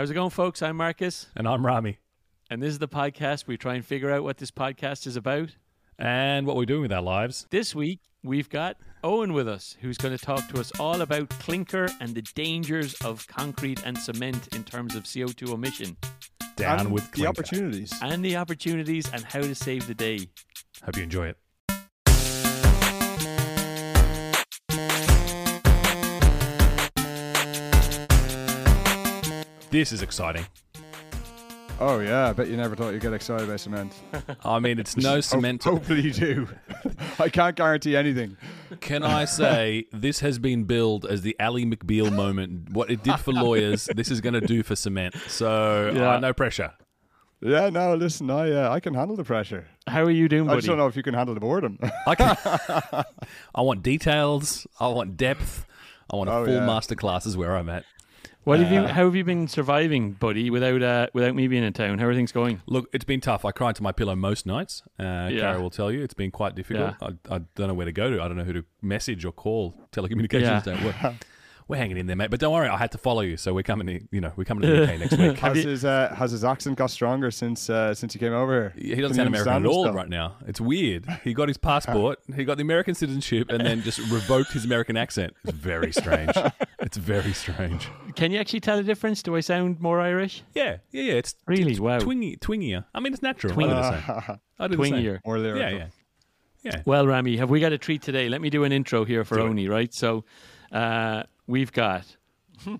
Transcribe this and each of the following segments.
How's it going, folks? I'm Marcus, And I'm Rami. and this is the podcast. We try and figure out what this podcast is about. And what we're doing with our lives. This week, we've got Eoin with us, who's going to talk to us all about clinker and the dangers of concrete and cement in terms of CO2 emission, Down and with the opportunities. and the opportunities and how to save the day. Hope you enjoy it. This is exciting. Oh yeah, I bet you never thought you'd get excited about cement. I mean, it's no Ho- cement. hopefully you do. I can't guarantee anything. Can I say this has been billed as the Ally McBeal moment? What it did for lawyers, this is going to do for cement. So Yeah. uh, no pressure. Yeah, no, listen, I uh, I can handle the pressure. How are you doing, Buddy? I just don't know if you can handle the boredom. I can. I want details. I want depth. I want a Oh, full yeah. masterclass is where I'm at. What have you? Uh, How have you been surviving, buddy? Without uh, without me being in town, how are things going? Look, it's been tough. I cry into my pillow most nights. Uh, Yeah. Kara will tell you it's been quite difficult. Yeah. I, I don't know where to go to. I don't know who to message or call. Telecommunications Yeah. don't work. We're hanging in there, mate. But don't worry, I had to follow you, so we're coming. To, you know, we're coming to the UK next week. has his uh, has his accent got stronger since uh, since he came over? He doesn't you sound American at understand him all still? right now. It's weird. He got his passport, he got the American citizenship, and then just revoked his American accent. It's very strange. it's very strange. Can you actually tell the difference? Do I sound more Irish? Yeah, yeah, yeah. It's Really? it's Wow. twingy, twingier. I mean, it's natural. I do the same. I do the same. Twingier. More lyrical. Yeah, yeah, yeah. Well, Rami, have we got a treat today? Let me do an intro here for Do it. Oni, right? So, uh, we've got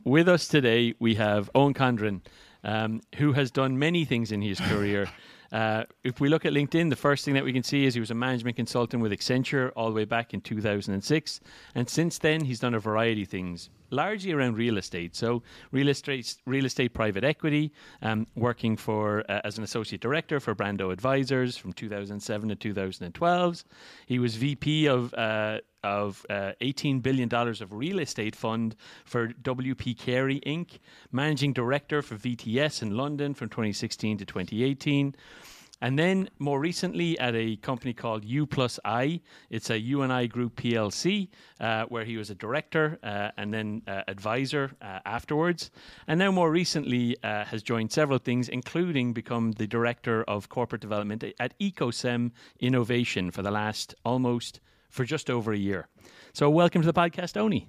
with us today, we have Eoin Condren, um, who has done many things in his career. Uh, if we look at LinkedIn, the first thing that we can see is he was a management consultant with Accenture all the way back in 2006. And since then, he's done a variety of things, largely around real estate. So, real estate, real estate private equity, um, working for uh, as an associate director for Brando Advisors from 2007 to 2012. He was VP of uh, of uh, $18 billion of real estate fund for WP Carey Inc., managing director for VTS in London from 2016 to 2018. And then more recently at a company called U Plus I, it's a UNI Group PLC, uh, where he was a director uh, and then uh, advisor uh, afterwards. And now more recently uh, has joined several things, including become the director of corporate development at Ecocem Innovation for the last almost for just over a year. So welcome to the podcast, Oni.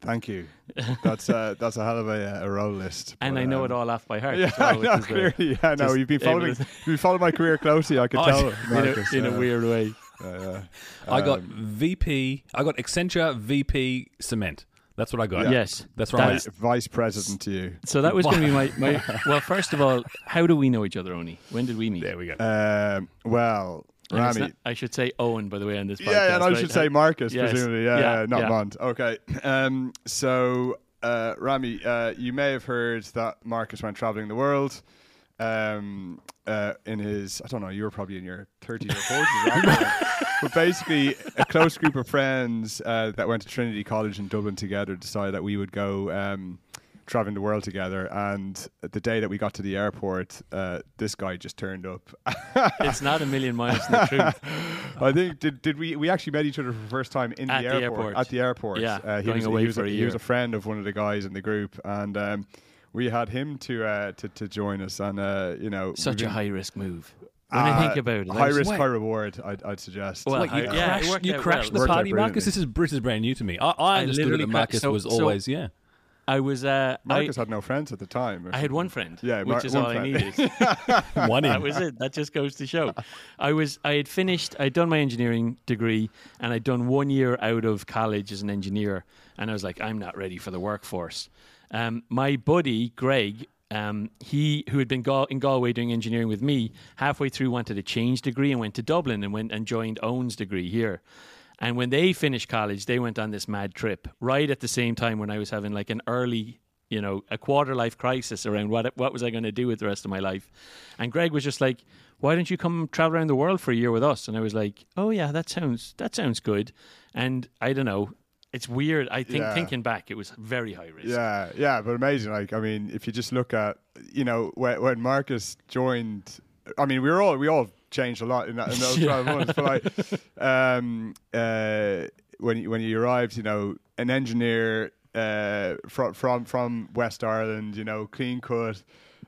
Thank you. That's uh, that's a hell of a, a roll list. And but, I know um, it all off by heart. Yeah, as well, I know, is, uh, clearly. Yeah, no, you've been following you've followed my career closely. I could Oh, tell, in, a, in a uh, weird way. uh, uh, I got um, VP. I got Accenture VP Cement. That's what I got. Yes. That's right. That's- vice president to you. So that was going to be my, my. Well, first of all, how do we know each other, Oni? When did we meet? There we go. Um, well, And it's Rami. not- I should say Eoin, by the way, on this podcast. Yeah, and I right? should say Marcus, Yes. presumably. Yeah, Yeah, yeah, not yeah. Mond. Okay. Um, so, uh, Rami, uh, you may have heard that Marcus went traveling the world. Um, uh, in his, I don't know, you were probably in your 30s or 40s, but basically, a close group of friends uh, that went to Trinity College in Dublin together decided that we would go um, traveling the world together. And the day that we got to the airport, uh, this guy just turned up. it's not a million miles from the truth. I think did did we we actually met each other for the first time in At the, the airport, airport. at the airport. Yeah, uh, he going was, away he was for a He was a friend of one of the guys in the group, and um, we had him to uh, to to join us. And uh, you know, Such we've a high risk move. When I think uh, about it, high risk, Wait. high reward. I'd, I'd suggest. Well, Wait, you I- yeah, it crashed, you crashed well. the party, Marcus. This is British is brand new to me. I, I I understood literally that cra- Marcus so- was so- always yeah. I was. Uh, Marcus I, had no friends at the time. I had one friend. Yeah, which Mar- is all I friend. needed. One that was it. That just goes to show. I was I had finished I'd done my engineering degree and I'd done one year out of college as an engineer and I was like, I'm not ready for the workforce. Um, my buddy Greg, um, he who had been Gal- in Galway doing engineering with me, halfway through wanted a change degree and went to Dublin and went and joined Eoin's degree here. And when they finished college, they went on this mad trip right at the same time when I was having like an early you know, a quarter life crisis around what what was I going to do with the rest of my life. And Greg was just like, "Why don't you come travel around the world for a year with us?" And I was like, "Oh yeah, that sounds that sounds good." And I don't know, it's weird. I think Yeah. thinking back, it was very high risk. Yeah, yeah, but amazing. Like, I mean, if you just look at, you know, when, when Marcus joined, I mean, we were all we all changed a lot in, that, in those Yeah. twelve months. But like, um, uh, when you, when you arrived, you know, an engineer uh, from from from West Ireland, you know, clean cut.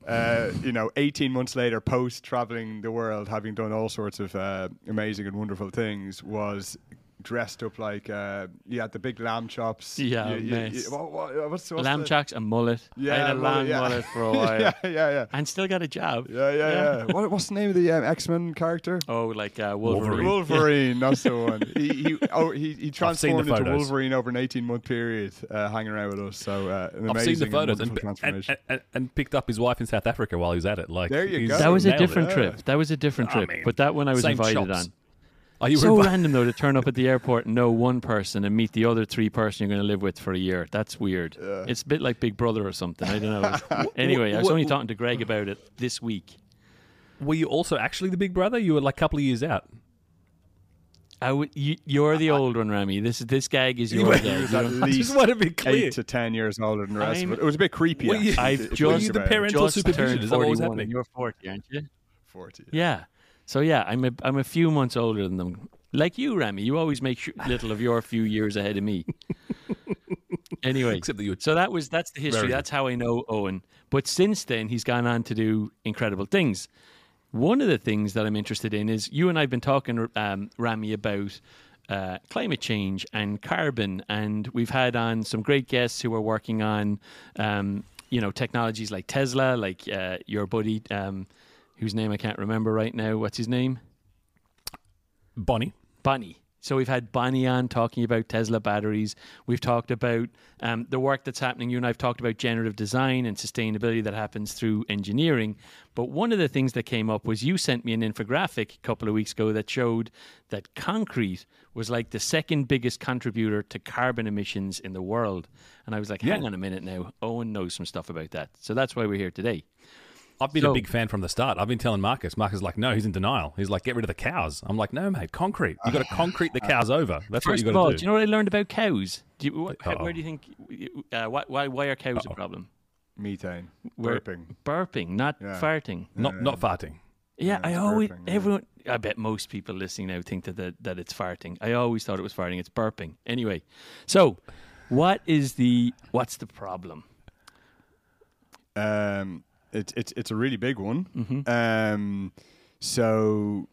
Uh, you know, 18 months later, post traveling the world, having done all sorts of uh, amazing and wonderful things, was dressed up like uh, you had the big lamb chops. Yeah, you, you- nice. you- what- what- what's, what's lamb the- chops, a mullet. I Yeah, had a mullet, long yeah. mullet for a while. yeah, yeah, yeah. And still got a job. Yeah, yeah, yeah. what, what's the name of the um, X Men character? Oh, like uh, Wolverine. Wolverine. Wolverine, that's the one. He he oh, he, he transformed into photos. Wolverine over an eighteen month period, uh, hanging around with us. So uh, an I've amazing seen the photos and, and, wonderful and, and, and picked up his wife in South Africa while he was at it. Like There you go. That was a nailed it. different Yeah. trip. That was a different I trip. mean, but that one I was same invited chops. on. Oh, you so invi- random though to turn up at the airport and know one person and meet the other three person you're going to live with for a year. That's weird. It's a bit like Big Brother or something. I don't know. anyway, I was only talking to Greg about it this week. Were you also actually the big brother? You were like a couple of years out. I w- you, you're the old one, Rami. This this gag is your gag. You know? I just want to be clear. eight to ten years older than the rest I'm- of it. It was a bit creepy. Were you- I've if just- think you the parental supervision? Is that what was happening? You're 40, aren't you? Forty. Yeah. So yeah, I'm a I'm a few months older than them. Like you, Rami. You always make sure, little of your few years ahead of me. anyway, Except that you so that was that's the history. That's how I know Eoin. But since then, he's gone on to do incredible things. One of the things that I'm interested in is you and I've been talking, um, Rami, about uh, climate change and carbon, and we've had on some great guests who are working on, um, you know, technologies like Tesla, like uh, your buddy, um, whose name I can't remember right now. What's his name? Bonnie. Bonnie. So we've had Bonnie on talking about Tesla batteries. We've talked about um, the work that's happening. You and I've talked about generative design and sustainability that happens through engineering. But one of the things that came up was you sent me an infographic a couple of weeks ago that showed that concrete was like the second biggest contributor to carbon emissions in the world. And I was like, hang Yeah. on a minute now. Eoin knows some stuff about that. So that's why we're here today. I've been So- a big fan from the start. I've been telling Marcus. Marcus is like, no, he's in denial. He's like, get rid of the cows. I'm like, no, mate, concrete. You got to concrete the cows over. That's what you of got to do do. you know what I learned about cows? Do you, what, how, where do you think? Uh, why, why, why are cows a problem? Methane. We're- Burping. Burping, not Yeah. farting. not not farting. Yeah, I always burping, yeah. everyone. I bet most people listening now think that, that that it's farting. I always thought it was farting. It's burping. Anyway, so what is the what's the problem? Um, it's it's it's a really big one. Mm-hmm. Um, so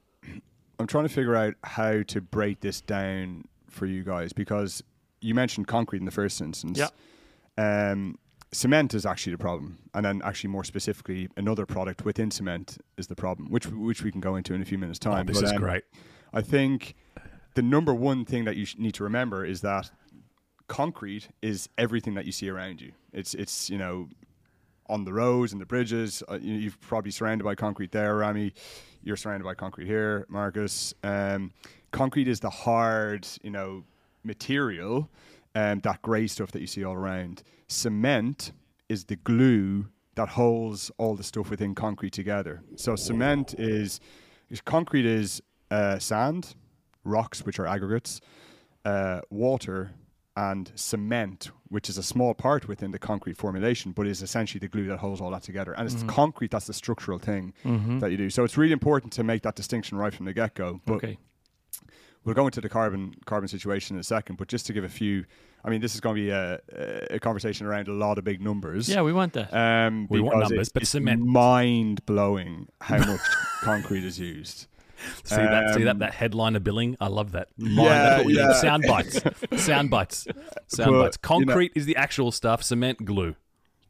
I'm trying to figure out how to break this down for you guys because you mentioned concrete in the first instance. Yeah. Um, cement is actually the problem, and then actually more specifically, another product within cement is the problem, which which we can go into in a few minutes' Oh, time. this But, is um, great. I think the number one thing that you sh- need to remember is that concrete is everything that you see around you. It's it's you know on the roads and the bridges. Uh, you, you're probably surrounded by concrete there, Rami. You're surrounded by concrete here, Marcus. Um, concrete is the hard, you know, material, um, that grey stuff that you see all around. Cement is the glue that holds all the stuff within concrete together. So cement is, is concrete is uh, sand, rocks, which are aggregates, uh, water, and cement, which is a small part within the concrete formulation, but is essentially the glue that holds all that together. And it's Mm-hmm. the concrete that's the structural thing that you do. So it's really important to make that distinction right from the get go. But okay, we'll go into the carbon carbon situation in a second. But just to give a few, I mean, this is going to be a, a conversation around a lot of big numbers. yeah, we want that. Um, We want numbers, it's, but it's cement. mind blowing how much concrete is used. See that? See that? um, That headliner billing. I love that. Mine, Yeah, that's what we yeah. need. Sound bites. Sound bites. Sound But, bites. you know- Concrete is the actual stuff. Cement, glue.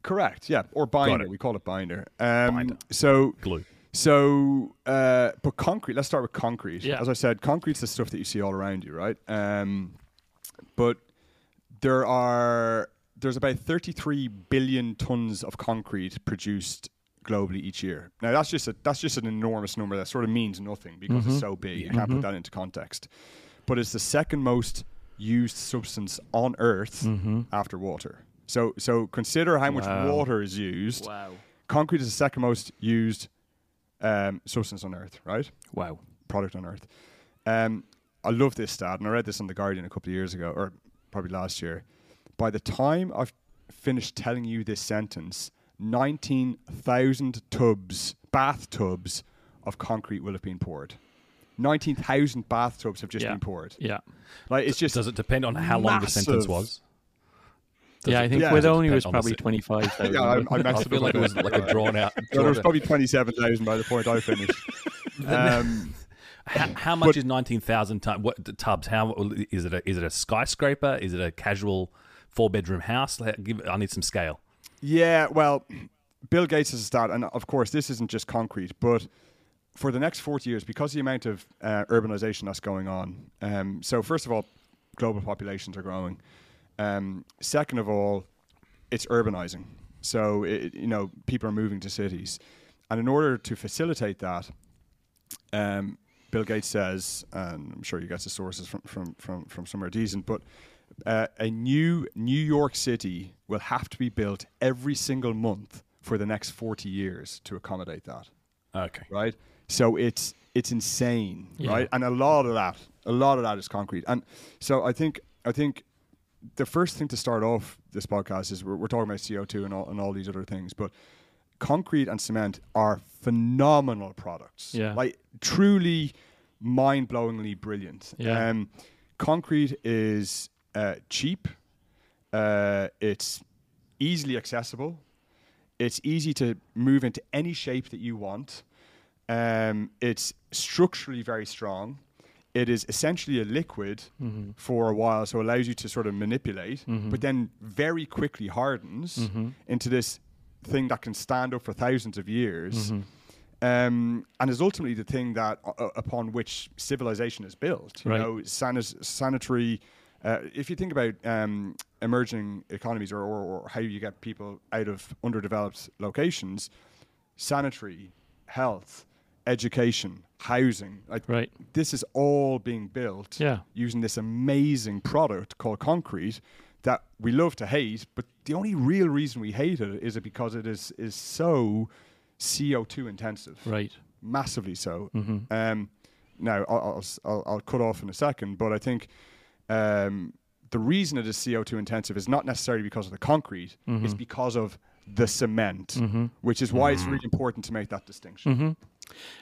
Correct. Yeah, or binder. We call it binder. Um, Binder. So Glue. So, uh, but concrete. Let's start with concrete. Yeah. As I said, concrete's the stuff that you see all around you, right? Um, but there are there's about 33 billion tons of concrete produced globally each year. Now that's just a that's just an enormous number. That sort of means nothing because it's so big. You can't put that into context. But it's the second most used substance on Earth after water. So so consider how much water is used wow, concrete is the second most used um, substance on Earth, right? wow. Product on Earth. Um, I love this stat, and I read this on the Guardian a couple of years ago, or probably last year. By the time I've finished telling you this sentence, nineteen thousand tubs, bathtubs of concrete will have been poured. Nineteen thousand bathtubs have just Yeah. been poured. Yeah, Like it's just Does it depend on how long the sentence massive. was? yeah, I think Yeah. with only was depend on the probably si- 25,000. Yeah, I, I I messed feel like it was like a drawn out. No, there was probably twenty-seven thousand by the point I finished. um, How, how much is nineteen thousand tub, what tubs? How is it? A, is it a skyscraper? Is it a casual four bedroom house? Like, Give, I need some scale. Yeah, well, Bill Gates has a stat, and of course, this isn't just concrete, but for the next 40 years, because of the amount of uh, urbanization that's going on, um, so first of all, global populations are growing. Um, second of all, it's urbanizing. So, it, you know, people are moving to cities. And in order to facilitate that, um, Bill Gates says, and I'm sure you get the sources from, from, from, from somewhere decent, but uh, a new New York City will have to be built every single month for the next 40 years to accommodate that, Okay. right? So it's it's insane, Yeah. right? And a lot of that, a lot of that is concrete. And so I think I think the first thing to start off this podcast is we're, we're talking about CO2 and all, and all these other things, but concrete and cement are phenomenal products. Yeah. Like truly mind blowingly brilliant. Yeah. Um, concrete is uh, cheap, uh, it's easily accessible, it's easy to move into any shape that you want, um, it's structurally very strong. It is essentially a liquid Mm-hmm. for a while, so allows you to sort of manipulate, but then very quickly hardens Mm-hmm. into this thing that can stand up for thousands of years. Mm-hmm. Um, and is ultimately the thing that uh, upon which civilization is built. You Right. know, sanis- sanitary. Uh, if you think about um, emerging economies or, or, or how you get people out of underdeveloped locations, sanitary, health, education, housing, like Right. this is all being built Yeah. using this amazing product called concrete that we love to hate, but the only real reason we hate it is it because it is is so CO2 intensive, Right. massively so. Mm-hmm. Um, now I'll, I'll, I'll cut off in a second, but I think um, the reason it is CO2 intensive is not necessarily because of the concrete; Mm-hmm. it's because of the cement, which is why it's really important to make that distinction. Mm-hmm.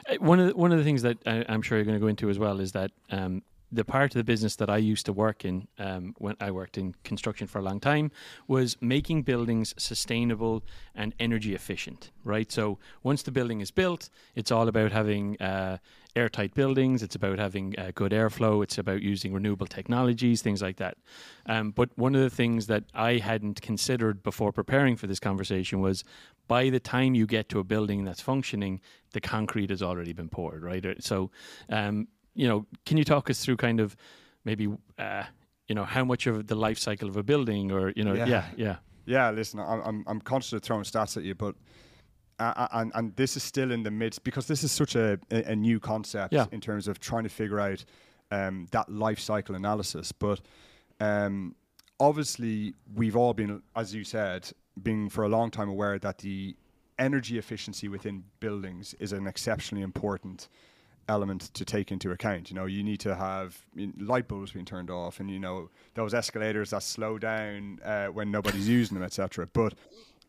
Uh, One of the, one of the things that I, I'm sure you're going to go into as well is that um, the part of the business that I used to work in um, when I worked in construction for a long time was making buildings sustainable and energy efficient. Right. So once the building is built, it's all about having uh, airtight buildings. It's about having uh, good airflow. It's about using renewable technologies, things like that. Um, but one of the things that I hadn't considered before preparing for this conversation was by the time you get to a building that's functioning, the concrete has already been poured, right? Uh, So, um, you know, can you talk us through kind of maybe, uh, you know, how much of the life cycle of a building, or you know, Yeah. yeah, yeah, Yeah, listen, I'm I'm, I'm conscious of throwing stats at you, but uh, and and this is still in the midst because this is such a a, a new concept Yeah. in terms of trying to figure out um, that life cycle analysis. But um, obviously, we've all been, as you said, being for a long time aware that the energy efficiency within buildings is an exceptionally important element to take into account. You know, you need to have light bulbs being turned off, and you know those escalators that slow down uh, when nobody's using them, etc. But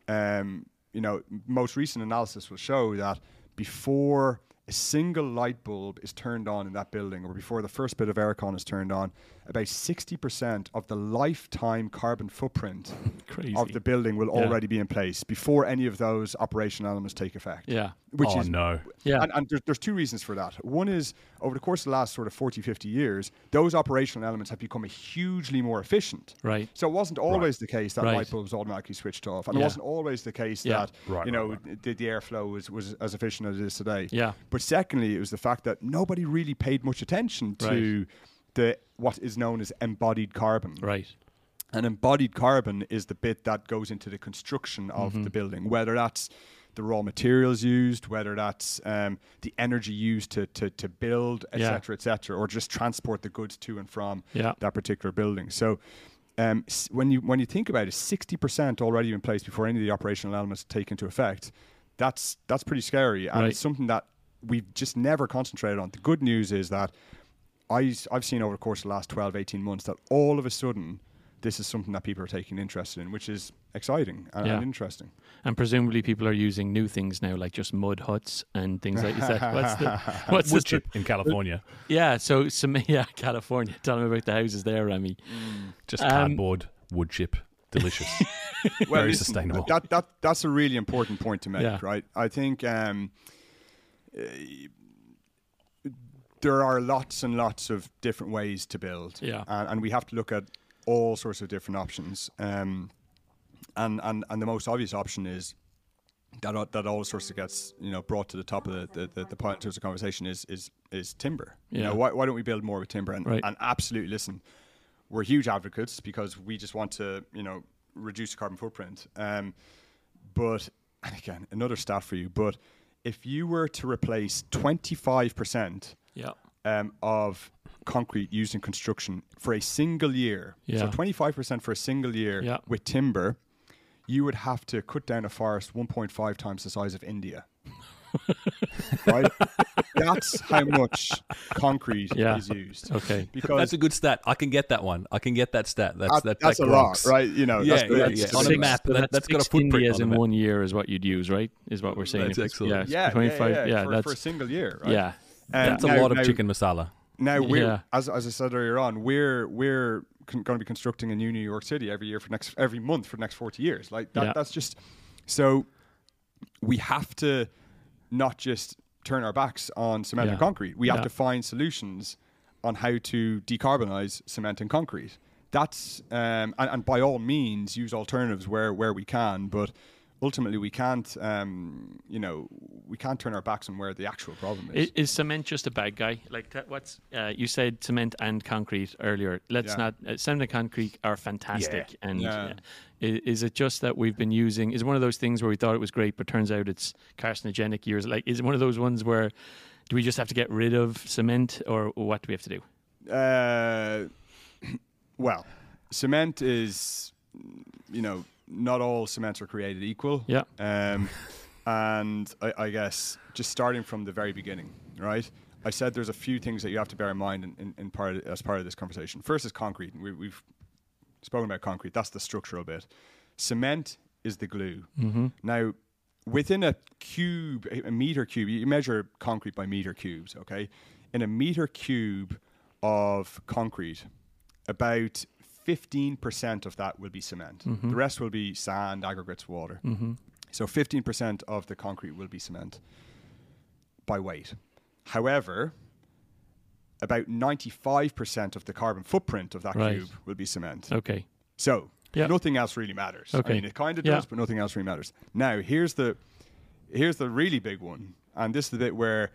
um, you know, most recent analysis will show that before a single light bulb is turned on in that building, or before the first bit of aircon is turned on, about sixty percent of the lifetime carbon footprint crazy. of the building will Yeah. already be in place before any of those operational elements take effect yeah, which oh is no. yeah, and, and there's, there's two reasons for that. One is over the course of the last sort of 40, 50 years, those operational elements have become hugely more efficient. right, So it wasn't always the case that Right. light bulbs automatically switched off, and Yeah. it wasn't always the case Yeah. that Right, you right, know The, the airflow was, was as efficient as it is today. yeah, But secondly, it was the fact that nobody really paid much attention to the what is known as embodied carbon. right, And embodied carbon is the bit that goes into the construction of Mm-hmm. the building, whether that's the raw materials used, whether that's um, the energy used to, to, to build, Yeah. etc., etc., or just transport the goods to and from yeah, that particular building. So um, s- when you when you think about it, sixty percent already in place before any of the operational elements take into effect. That's that's pretty scary, and Right. it's something that we've just never concentrated on. The good news is that I, I've seen over the course of the last 12, 18 months that all of a sudden this is something that people are taking interest in, which is exciting and, Yeah. and interesting. and presumably people are using new things now, like just mud huts and things like is that. What's the what's Wood the chip in California. Yeah, so some yeah, California. Tell me about the houses there, Rami. Just Um, cardboard wood chip. delicious. well, Very sustainable. That, that that's a really important point to make, Yeah. right? I think um, uh, there are lots and lots of different ways to build, Yeah. and, and we have to look at all sorts of different options. Um, and, and and the most obvious option is that all- that all sorts of gets you know brought to the top of the the, the, the point in terms of conversation is is is timber. You Yeah. know, why, why don't we build more with timber? And, Right. and absolutely listen, we're huge advocates because we just want to you know reduce the carbon footprint. Um, but and again, another stat for you. But if you were to replace twenty five percent Yeah. um, of concrete used in construction for a single year, yeah. so 25% for a single year Yeah. with timber, you would have to cut down a forest 1.5 times the size of India. right? That's how much concrete Yeah. is used. Okay. Because That's a good stat. I can get that one. I can get that stat. That's that- that, that's that a lot, right? You know, Yeah, that's, yeah, that's yeah. just On a map, So that- that's that's got a footprint Indias on in map. one year is what you'd use, right? Is what we're saying. That's excellent. Yeah, Yeah, 25. yeah, yeah, for, that's for a single year, right? yeah. Um, That's a now- lot of now- chicken masala. Now we're Yeah. as, as I said earlier on, we're we're con- going to be constructing a new New York City every year for next every month for the next forty years. Like that, Yeah. that's just so we have to not just turn our backs on cement Yeah. and concrete. We have to find solutions on how to decarbonize cement and concrete. That's um, and, and by all means use alternatives where where we can, but ultimately we can't um, you know we can't turn our backs on where the actual problem is. Is, is cement just a bad guy? Like that, what's uh, you said cement and concrete earlier. Let's Yeah. not uh, cement and concrete are fantastic. And Yeah. uh, i- is it just that we've been using? Is it one of those things where we thought it was great, but turns out it's carcinogenic years? Like, is it one of those ones where do we just have to get rid of cement, or what do we have to do? Uh, well, cement is, you know, not all cements are created equal. Yeah. Um, and I, I guess just starting from the very beginning, right? I said there's a few things that you have to bear in mind in, in, in part of, as part of this conversation. First is concrete. We, we've spoken about concrete. That's the structural bit. Cement is the glue. Now, within a cube, a meter cube, you measure concrete by meter cubes, okay? In a meter cube of concrete, about 15% of that will be cement. Mm-hmm. The rest will be sand, aggregates, water. Mm-hmm. So 15% of the concrete will be cement by weight. However, about 95% of the carbon footprint of that Right. cube will be cement. Okay. So Yeah. nothing else really matters. Okay. I mean, it kind of Yeah. does, but nothing else really matters. Now, here's the here's the really big one, and this is the bit where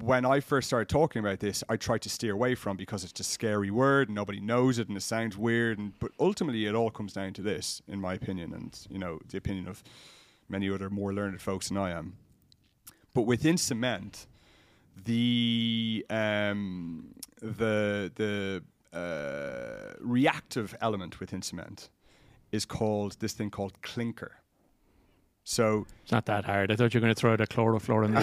when I first started talking about this, I tried to steer away from because it's a scary word and nobody knows it and it sounds weird. And but ultimately, it all comes down to this, in my opinion, and you know the opinion of many other more learned folks than I am. But within cement, the um, the the uh, reactive element within cement is called this thing called clinker. So It's not that hard. I thought you were going to throw out a chlorofluorine.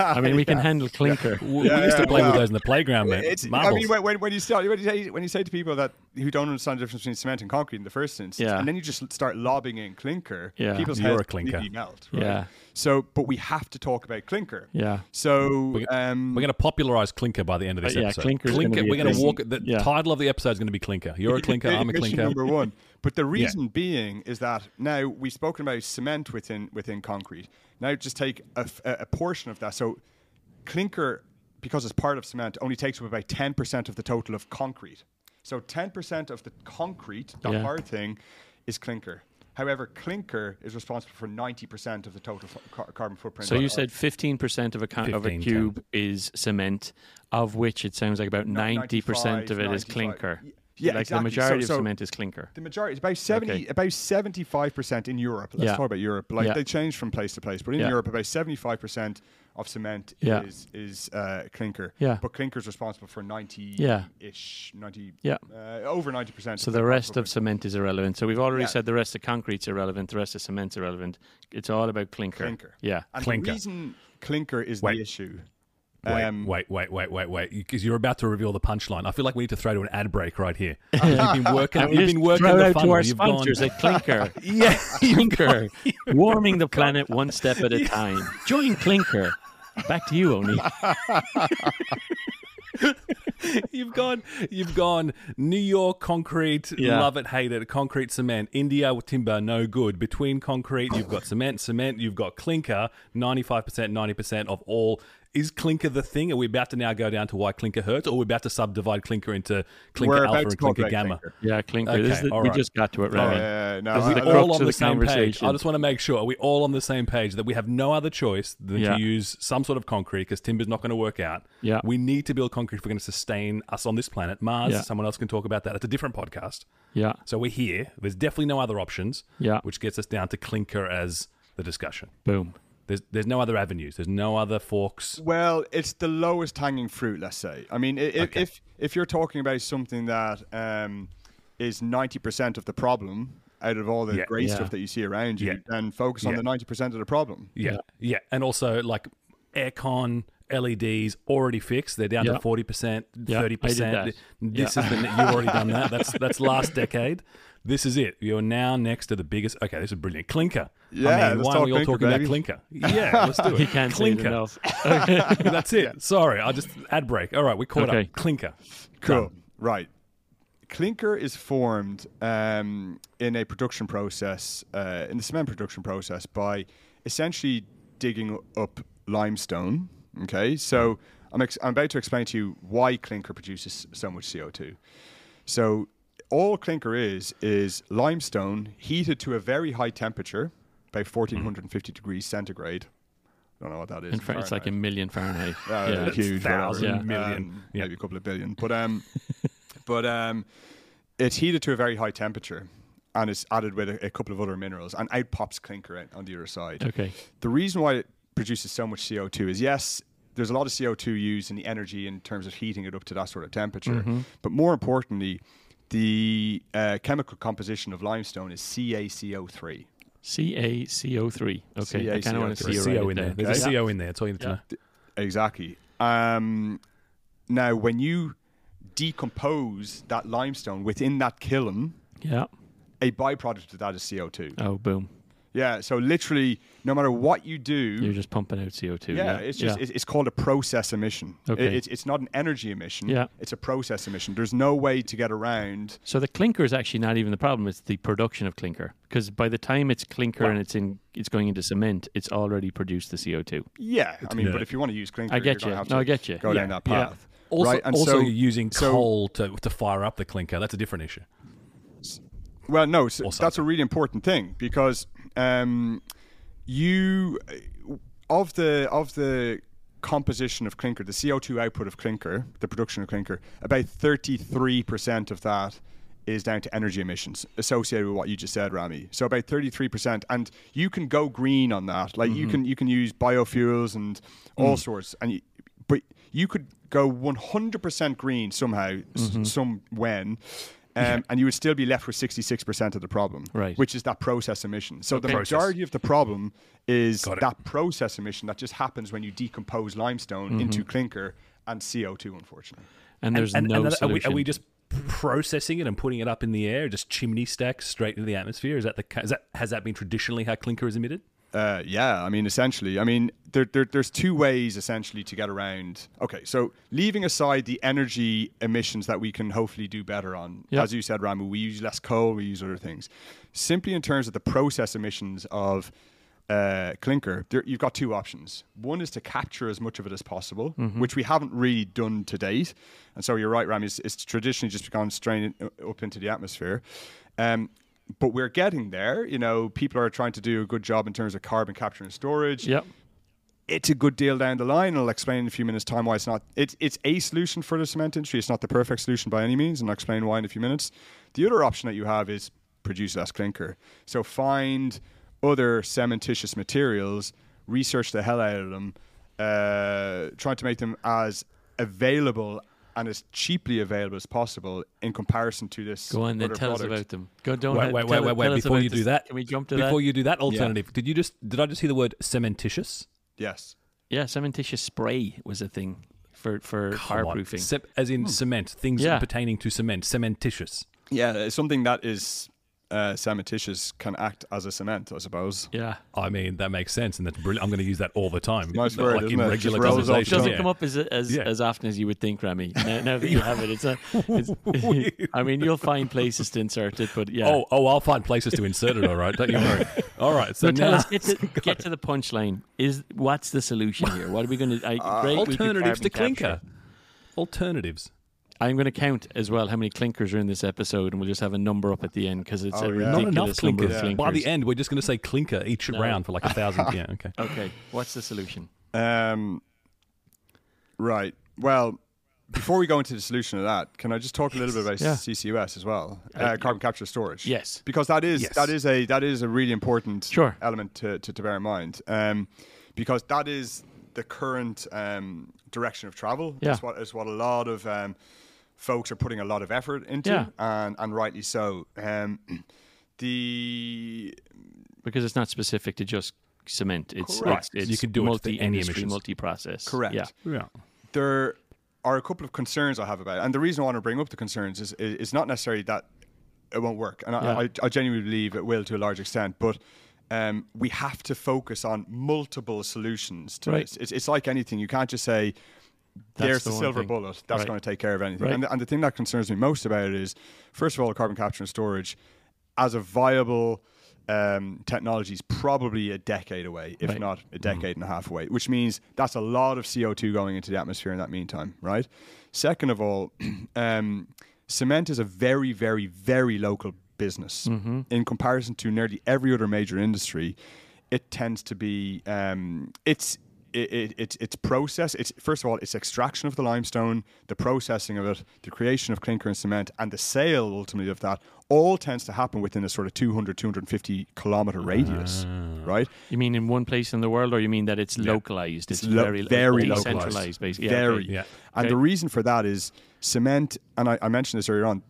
I mean, we can handle clinker. We, Yeah, we used to yeah, play with those in the playground, man. it's, I mean, when, when, when you start, when you, say, when you say to people that who don't understand the difference between cement and concrete in the first instance, Yeah. and then you just start lobbing in clinker, Yeah. people's You're heads a clinker. completely melt. Right? Yeah. So, but we have to talk about clinker. Yeah. So, We're um, We're going to popularize clinker by the end of this Uh, yeah, episode. clinker's gonna clinker. be We're going to walk. The Yeah. title of the episode is going to be clinker. You're a clinker. I'm a clinker. number one. But the reason being is that now we've spoken about cement within within concrete. Now just take a portion of that. So clinker, because it's part of cement, only takes up about ten percent of the total of concrete. So ten percent of the concrete, the Yeah. hard thing, is clinker. However, clinker is responsible for ninety percent of the total fu- car- carbon footprint. So you of- said 15% of a, con- of a 15, cube is cement, of which it sounds like about No, 90% of it is 95. clinker. Y- yeah, like exactly. the majority So- of so- cement is clinker. The majority, it's about seventy, Okay. about seventy-five percent in Europe. Let's Yeah. talk about Europe. Like Yeah. they change from place to place, but in Yeah. Europe, about seventy-five percent of cement Yeah. is is uh, clinker. Yeah. but clinker is responsible for ninety, Yeah. ish, ninety, Yeah. uh, over ninety percent. So the rest of cement is irrelevant. So we've already Yeah. said the rest of concrete's irrelevant, the rest of cement's irrelevant. It's all about clinker. clinker. Yeah. and Clinker. the reason clinker is Wait. the issue. Wait, Um, wait, wait, wait, wait, wait! Because you're about to reveal the punchline. I feel like we need to throw to an ad break right here. You've been working. You've been working throw the to funnel. our You've gone. sponsors Clinker. yeah, Clinker, warming the planet one step at a time. Join Clinker. Back to you, Oni. you've gone, you've gone. New York concrete, Yeah. love it, hate it. Concrete, cement. India with timber, no good. Between concrete, you've got cement, cement. You've got clinker. Ninety-five percent, ninety percent of all. Is clinker the thing? Are we about to now go down to why clinker hurts, or are we about to subdivide clinker into clinker We're alpha and clinker gamma? clinker. Yeah, clinker. this Okay, is the, all we just got to it, All Rami. right. Uh, no, This is I- the all on the, the same page. I just want to make sure are we all on the same page that we have no other choice than Yeah. to use some sort of concrete because timber's not going to work out. Yeah. we need to build concrete if we're going to sustain us on this planet. Mars, Yeah. someone else can talk about that. It's a different podcast. Yeah, So we're here. There's definitely no other options. Yeah. which gets us down to clinker as the discussion. boom. There's there's no other avenues. There's no other forks. Well, it's the lowest hanging fruit, let's say. I mean, i- i- Okay. if if you're talking about something that um, is ninety percent of the problem out of all the Yeah. great Yeah. stuff that you see around you, Yeah. then focus on Yeah. the ninety percent of the problem. Yeah, Yeah. yeah, and also like aircon. LEDs already fixed. They're down Yeah. to forty percent, Yeah, I thirty did percent. that. This Yeah. has been you've already done that. That's that's last decade. This is it. You're now next to the biggest. Okay, this is brilliant. Clinker. Yeah, I mean, let's why talk are we all clinker, talking baby. about clinker? Yeah, let's do it. You can't say it clinker. enough. That's it. Sorry, I just ad break. All right, we caught Okay. up. Clinker. Cool. Done. Right. Clinker is formed um, in a production process, uh, in the cement production process, by essentially digging up limestone. Okay, so I'm, ex- I'm about to explain to you why clinker produces so much CO2. So all clinker is is limestone heated to a very high temperature, about 1450 degrees centigrade. I don't know what that is. In fact, it's like a million Fahrenheit. Uh, yeah. huge, thousand, whatever. million. Um, Yeah. maybe a couple of billion. But um, but um, it's heated to a very high temperature, and it's added with a, a couple of other minerals, and out pops clinker out on the other side. Okay. The reason why it produces so much CO two is yes, there's a lot of CO two used in the energy in terms of heating it up to that sort of temperature, Mm-hmm. but more importantly. The uh, chemical composition of limestone is CaCO3. CaCO3. Okay. I kind of want to see There's a CO write in it there. down. There's a Yeah. CO in there. That's all you need to know. Exactly. Um, now, when you decompose that limestone within that kiln, Yeah. a byproduct of that is CO2. Oh, boom. Yeah. So literally, no matter what you do, You're just pumping out CO2. yeah, Yeah. it's just yeah. It's, it's called a process emission. It- Okay. it's it's not an energy emission. Yeah. It's a process emission. There's no way to get around. So the clinker is actually not even the problem; it's the production of clinker. Because by the time it's clinker and it's in, it's going into cement, it's already produced the CO two. Yeah. I mean, Yeah. but if you want to use clinker, I get you're you. gonna No, I get you. Go Yeah. down that Yeah. path. Also, right. And also so, using so- coal to, to fire up the clinker. That's a different issue. Well, no, so that's a really important thing because um, you uh, of the of the composition of clinker, the CO two output of clinker, the production of clinker, about thirty three percent of that is down to energy emissions associated with what you just said, Rami. So about thirty three percent, and you can go green on that. Like you mm-hmm. can you can use biofuels and all mm. sorts, and you, but you could go one hundred percent green somehow, s- mm-hmm. some when. Um, and you would still be left with 66% of the problem, Right. which is that process emission. So the Okay. majority of the problem is that process emission that just happens when you decompose limestone Mm-hmm. into clinker and CO2, unfortunately. And there's and, no and are, we, are we just processing it and putting it up in the air, just chimney stacks straight into the atmosphere? Is that the is that has that been traditionally how clinker is emitted? Uh, yeah, I mean, essentially, I mean, there, there, there's two ways essentially to get around. Okay, so leaving aside the energy emissions that we can hopefully do better on, Yeah. as you said, Rami, we use less coal, we use other things. Simply in terms of the process emissions of uh, clinker, there, you've got two options. One is to capture as much of it as possible, which we haven't really done to date. And so you're right, Rami, it's, it's traditionally just gone straight in, up into the atmosphere. Um, but we're getting there. You know, people are trying to do a good job in terms of carbon capture and storage. Yep. It's a good deal down the line. I'll explain in a few minutes' time why it's not. It's it's a solution for the cement industry. It's not the perfect solution by any means, and I'll explain why in a few minutes. The other option that you have is produce less clinker. So find other cementitious materials, research the hell out of them, uh, trying to make them as available and as cheaply available as possible in comparison to this. Go on then. other Tell us about them. Go. Don't. Wait, wait, wait, wait, wait. Before you do this. that, can we jump to Before that? Before you do that alternative, did you just did I just hear the word cementitious? Yes. Yeah, cementitious spray was a thing for for Come fireproofing. Cep- as in cement, things Hmm. Yeah. pertaining to cement, cementitious. Yeah, it's something that is uh, cementitious can act as a cement, I suppose. Yeah. I mean, that makes sense, and that's brilliant. I'm going to use that all the time. Nice word, like isn't in it? regular Just conversation. the doesn't yeah. come up as as, Yeah. as often as you would think, Rami. Now, now that you have it, it's a. It's, I mean, you'll find places to insert it, but yeah. Oh, oh, I'll find places to insert it. All right, don't you worry. All right, so so tell now us, get to, get to the punchline. Is what's the solution here? What are we going to? Great, we alternatives to clinker. capture. Alternatives. I'm going to count as well how many clinkers are in this episode, and we'll just have a number up at the end because it's Oh, a yeah. Not enough ridiculous number clinkers. of clinkers. By the end, we're just going to say clinker each No. round for like a thousand. yeah, okay. Okay, what's the solution? Um, right. Well, before we go into the solution of that, can I just talk a little bit about Yeah. CCUS as well, uh, carbon capture storage? Yes. because that is Yes. that is a that is a really important Sure. element to, to, to bear in mind. Um, because that is the current um, direction of travel. Yeah. That's what is what a lot of um, folks are putting a lot of effort into, Yeah. and and rightly so. Um, the Because it's not specific to just cement. It's Correct. it's, it's You can do it to any multi-industry, emissions. multi-process. correct. Yeah. Yeah. there are a couple of concerns I have about it. And the reason I want to bring up the concerns is is, is not necessarily that it won't work. And Yeah. I, I, I genuinely believe it will to a large extent. But um, we have to focus on multiple solutions to Right. this. It's, it's like anything. You can't just say, there's the the, silver thing. bullet. That's Right. going to take care of anything. Right. And, the, and the thing that concerns me most about it is, first of all, carbon capture and storage as a viable um, technology is probably a decade away, if Right. not a decade and a half away, which means that's a lot of CO2 going into the atmosphere in that meantime, right? Second of all, um, cement is a very, very, very local business. In comparison to nearly every other major industry, it tends to be, um, it's, it, it, it's it's process. It's first of all, it's extraction of the limestone, the processing of it, the creation of clinker and cement, and the sale ultimately of that. All tends to happen within a sort of 200, 250 kilometer radius, ah. right? You mean in one place in the world, or you mean that it's localized? It's, It's lo- very, very decentralized, localized. basically. Yeah, very. okay. Yeah. And Okay. the reason for that is cement, and I, I mentioned this earlier on,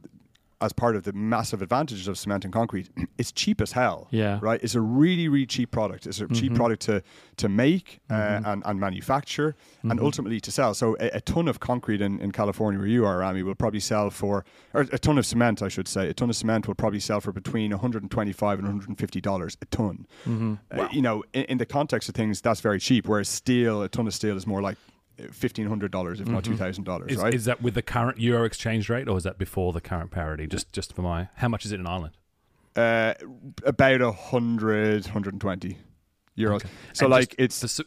as part of the massive advantages of cement and concrete, it's cheap as hell. Yeah. Right? It's a really, really cheap product. It's a cheap product to to make uh, and, and manufacture and ultimately to sell. So a, a ton of concrete in, in California where you are, Amy, will probably sell for, or a ton of cement, I should say, a ton of cement will probably sell for between 125 and 150 dollars a ton. Uh, you know, in, in the context of things, that's very cheap. Whereas steel, a ton of steel is more like fifteen hundred dollars, if not two thousand dollars, right? is that with the current euro exchange rate, or is that before the current parity? Just, just for my, how much is it in Ireland? uh, about a hundred, hundred and twenty euros. So And like it's the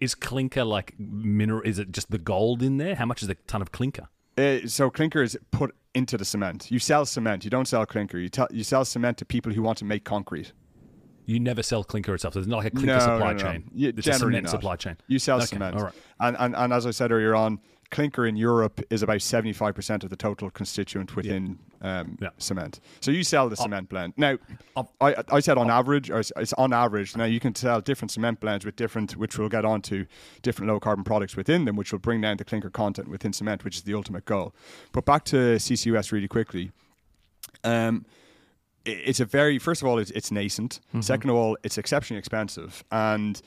is clinker like mineral? Is it just the gold in there? How much is a ton of clinker? uh, so clinker is put into the cement. You sell cement. You don't sell clinker. You tell you sell cement to people who want to make concrete. You never sell clinker itself. So there's not like a clinker no, supply no, no. chain. Yeah, it's a cement not. supply chain. You sell Okay, cement. all right. And, and and as I said earlier on, clinker in Europe is about seventy five percent of the total constituent within um, Yeah. cement. So you sell the cement blend. Now, I'll- I I said on average, or it's, on average. Now you can sell different cement blends with different, which we'll get onto different low carbon products within them, which will bring down the clinker content within cement, which is the ultimate goal. But back to CCUS really quickly. Um, i- it's a very first of all it's, it's nascent mm-hmm. second of all it's exceptionally expensive and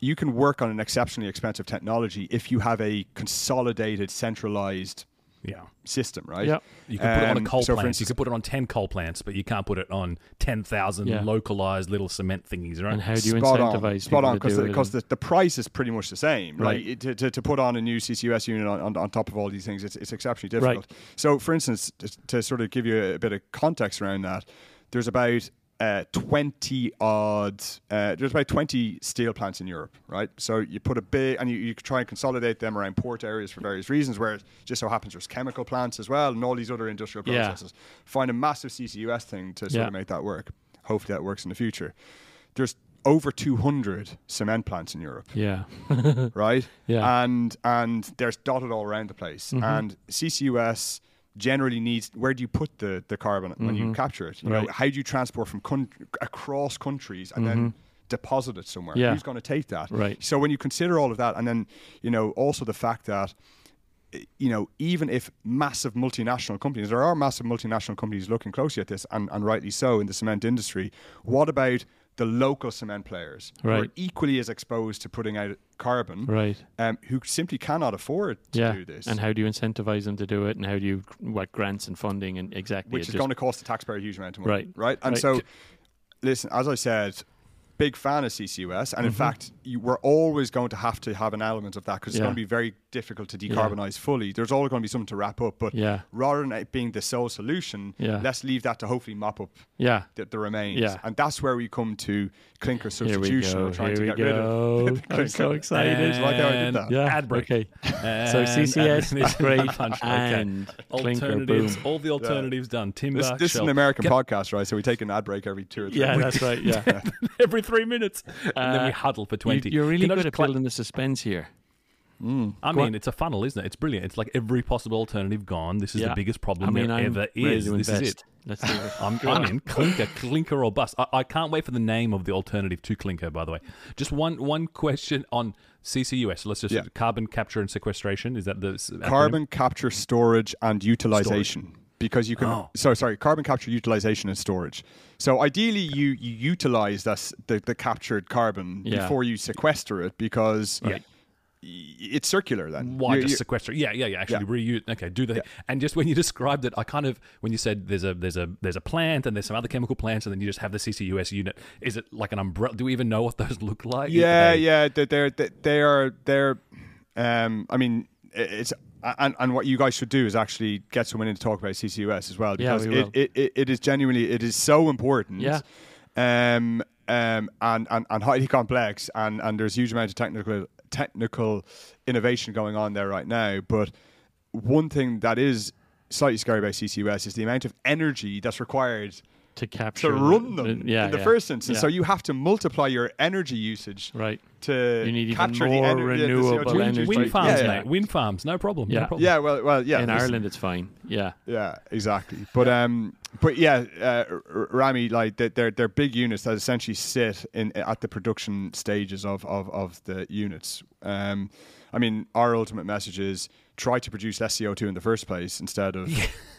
you can work on an exceptionally expensive technology if you have a consolidated centralized Yeah. system right Yep. You could put it on a coal so for plant. you can put it on ten coal plants, but you can't put it on ten thousand Yeah. localized little cement thingies, right? And how do you spot incentivize on, spot on, to do it? because the, the price is pretty much the same, right? Right. It- To, to, to put on a new CCUS unit on, on, on top of all these things, it's, it's exceptionally difficult. So, for instance, to, to sort of give you a, bit of context around that, there's about uh, 20 odd, uh, there's about 20 steel plants in Europe, right? So you put a big, and you, you try and consolidate them around port areas for various reasons, where it just so happens there's chemical plants as well and all these other industrial Yeah. processes. Find a massive CCUS thing to sort Yeah. of make that work. Hopefully that works in the future. There's over 200 cement plants in Europe, yeah. right? Yeah. Mm-hmm. And and there's dotted all around the place. And CCUS generally needs where do you put the the carbon when you capture it? You know, Mm-hmm. How do you transport from coun- across countries and then deposit it somewhere? Mm-hmm. Yeah. Who's going to take that? Right. So when you consider all of that, and then you know also the fact that you know, even if massive multinational companies, there are massive multinational companies looking closely at this, and, and rightly so in the cement industry. What about the local cement players who are equally as exposed to putting out carbon, Right. um, who simply cannot afford to Yeah. do this. And how do you incentivize them to do it? And how do you what grants and funding and exactly? which is just- going to cost the taxpayer a huge amount of money. Right. Right. And Right. so, listen, as I said, big fan of CCUS. And in Mm-hmm. fact, you, we're always going to have to have an element of that because it's Yeah. going to be very difficult to decarbonize fully. There's always going to be something to wrap up. But Yeah. rather than it being the sole solution, Yeah. let's leave that to hopefully mop up Yeah. the, the remains. Yeah. And that's where we come to clinker substitution. go. We're trying Here to we get rid of go. I'm so excited. Like how I did that. Yeah. Ad break. Okay. So CCS is great Punch. And clinker boom. all the alternatives done. Timber, This, this is an American podcast, right? So we take an ad break every two or three Yeah, weeks. that's right. Yeah. every three minutes, and then we Uh, huddle for You, twenty. you're really Can good just at cla- building the suspense here. I Go mean, on. it's a funnel, isn't it? It's brilliant. It's like every possible alternative gone. This is Yeah. the biggest problem I mean, there I'm ever is. This invest. is it. Let's do it. I'm, I'm in clinker, clinker or bust. I, I can't wait for the name of the alternative to clinker. By the way, just one one question on CCUS. Let's just Yeah. carbon capture and sequestration. Is that the acronym? carbon capture, storage, and utilization. Because you can, Oh. so sorry, carbon capture, utilization, and storage. So ideally, you you utilize this, the the captured carbon Yeah. before you sequester it because Yeah. y- it's circular. Then Why You- just you- sequester? Yeah, yeah, yeah. Actually, Yeah. reuse. Okay, do the. And just when you described it, I kind of when you said there's a there's a there's a plant and there's some other chemical plants and then you just have the CCUS unit. Is it like an umbrella? Do we even know what those look like? yeah, they- yeah, they're they're they- they are they're. Um, I mean, it's and, and what you guys should do is actually get someone in to talk about CCUS as well Yeah, because we it, it, it, it is genuinely it is so important. Yeah. Um, um, and, and, and highly complex, and, and there's huge amount of technical technical innovation going on there right now. But one thing that is slightly scary about CCUS is the amount of energy that's required to capture to run the- them yeah, in the yeah. first instance. Yeah. So you have to multiply your energy usage right. to You need even capture more the ener- yeah, the renewable energy. Wind farms, yeah, mate. Wind farms, no problem. Yeah. No problem. Yeah, well, well, yeah. In Ireland, it's fine. Yeah. Yeah, exactly. But um, but yeah, uh, Rami, like they- they're they're big units that essentially sit in at the production stages of of, of the units. Um, I mean, our ultimate message is try to produce less CO two in the first place instead of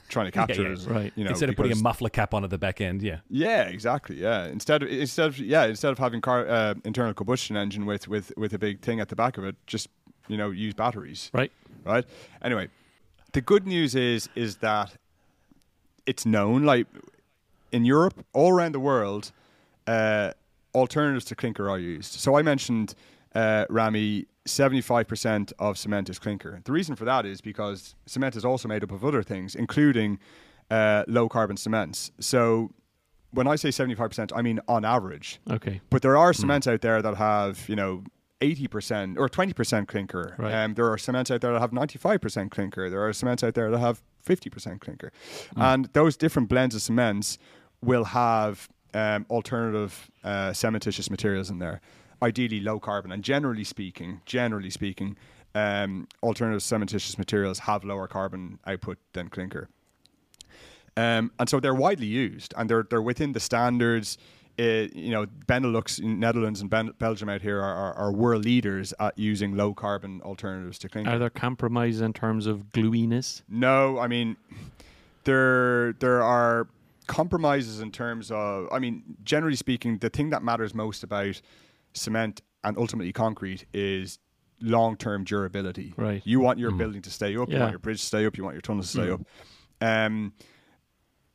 trying to capture yeah, it. right. You know, Instead of putting a muffler cap on at the back end, yeah. Yeah, exactly. Yeah, instead of instead of yeah instead of having car uh, internal combustion engine with with with a big thing at the back of it, just you know use batteries. Right. Right. Anyway, the good news is is that it's known like in Europe, all around the world, uh, alternatives to clinker are used. So I mentioned uh, Rami. 75% of cement is clinker. The reason for that is because cement is also made up of other things, including uh, low carbon cements. So when I say 75%, I mean on average. Okay. But there are cements out there that have, you know, 80% or 20% clinker. Right. Um, there are cements out there that have 95% clinker. There are cements out there that have 50% clinker. And those different blends of cements will have um, alternative uh, cementitious materials in there, ideally low carbon. And generally speaking, generally speaking, um, alternative cementitious materials have lower carbon output than clinker. Um, and so they're widely used, and they're they're within the standards. Uh, you know, Benelux, Netherlands, and ben- Belgium out here are, are, are world leaders at using low carbon alternatives to clinker. Are there compromises in terms of glueiness? No, I mean there there are compromises in terms of I mean generally speaking the thing that matters most about cement and ultimately concrete is long-term durability. Right. You want your building to stay up, you want your bridge to stay up, you want your tunnels to stay up. Um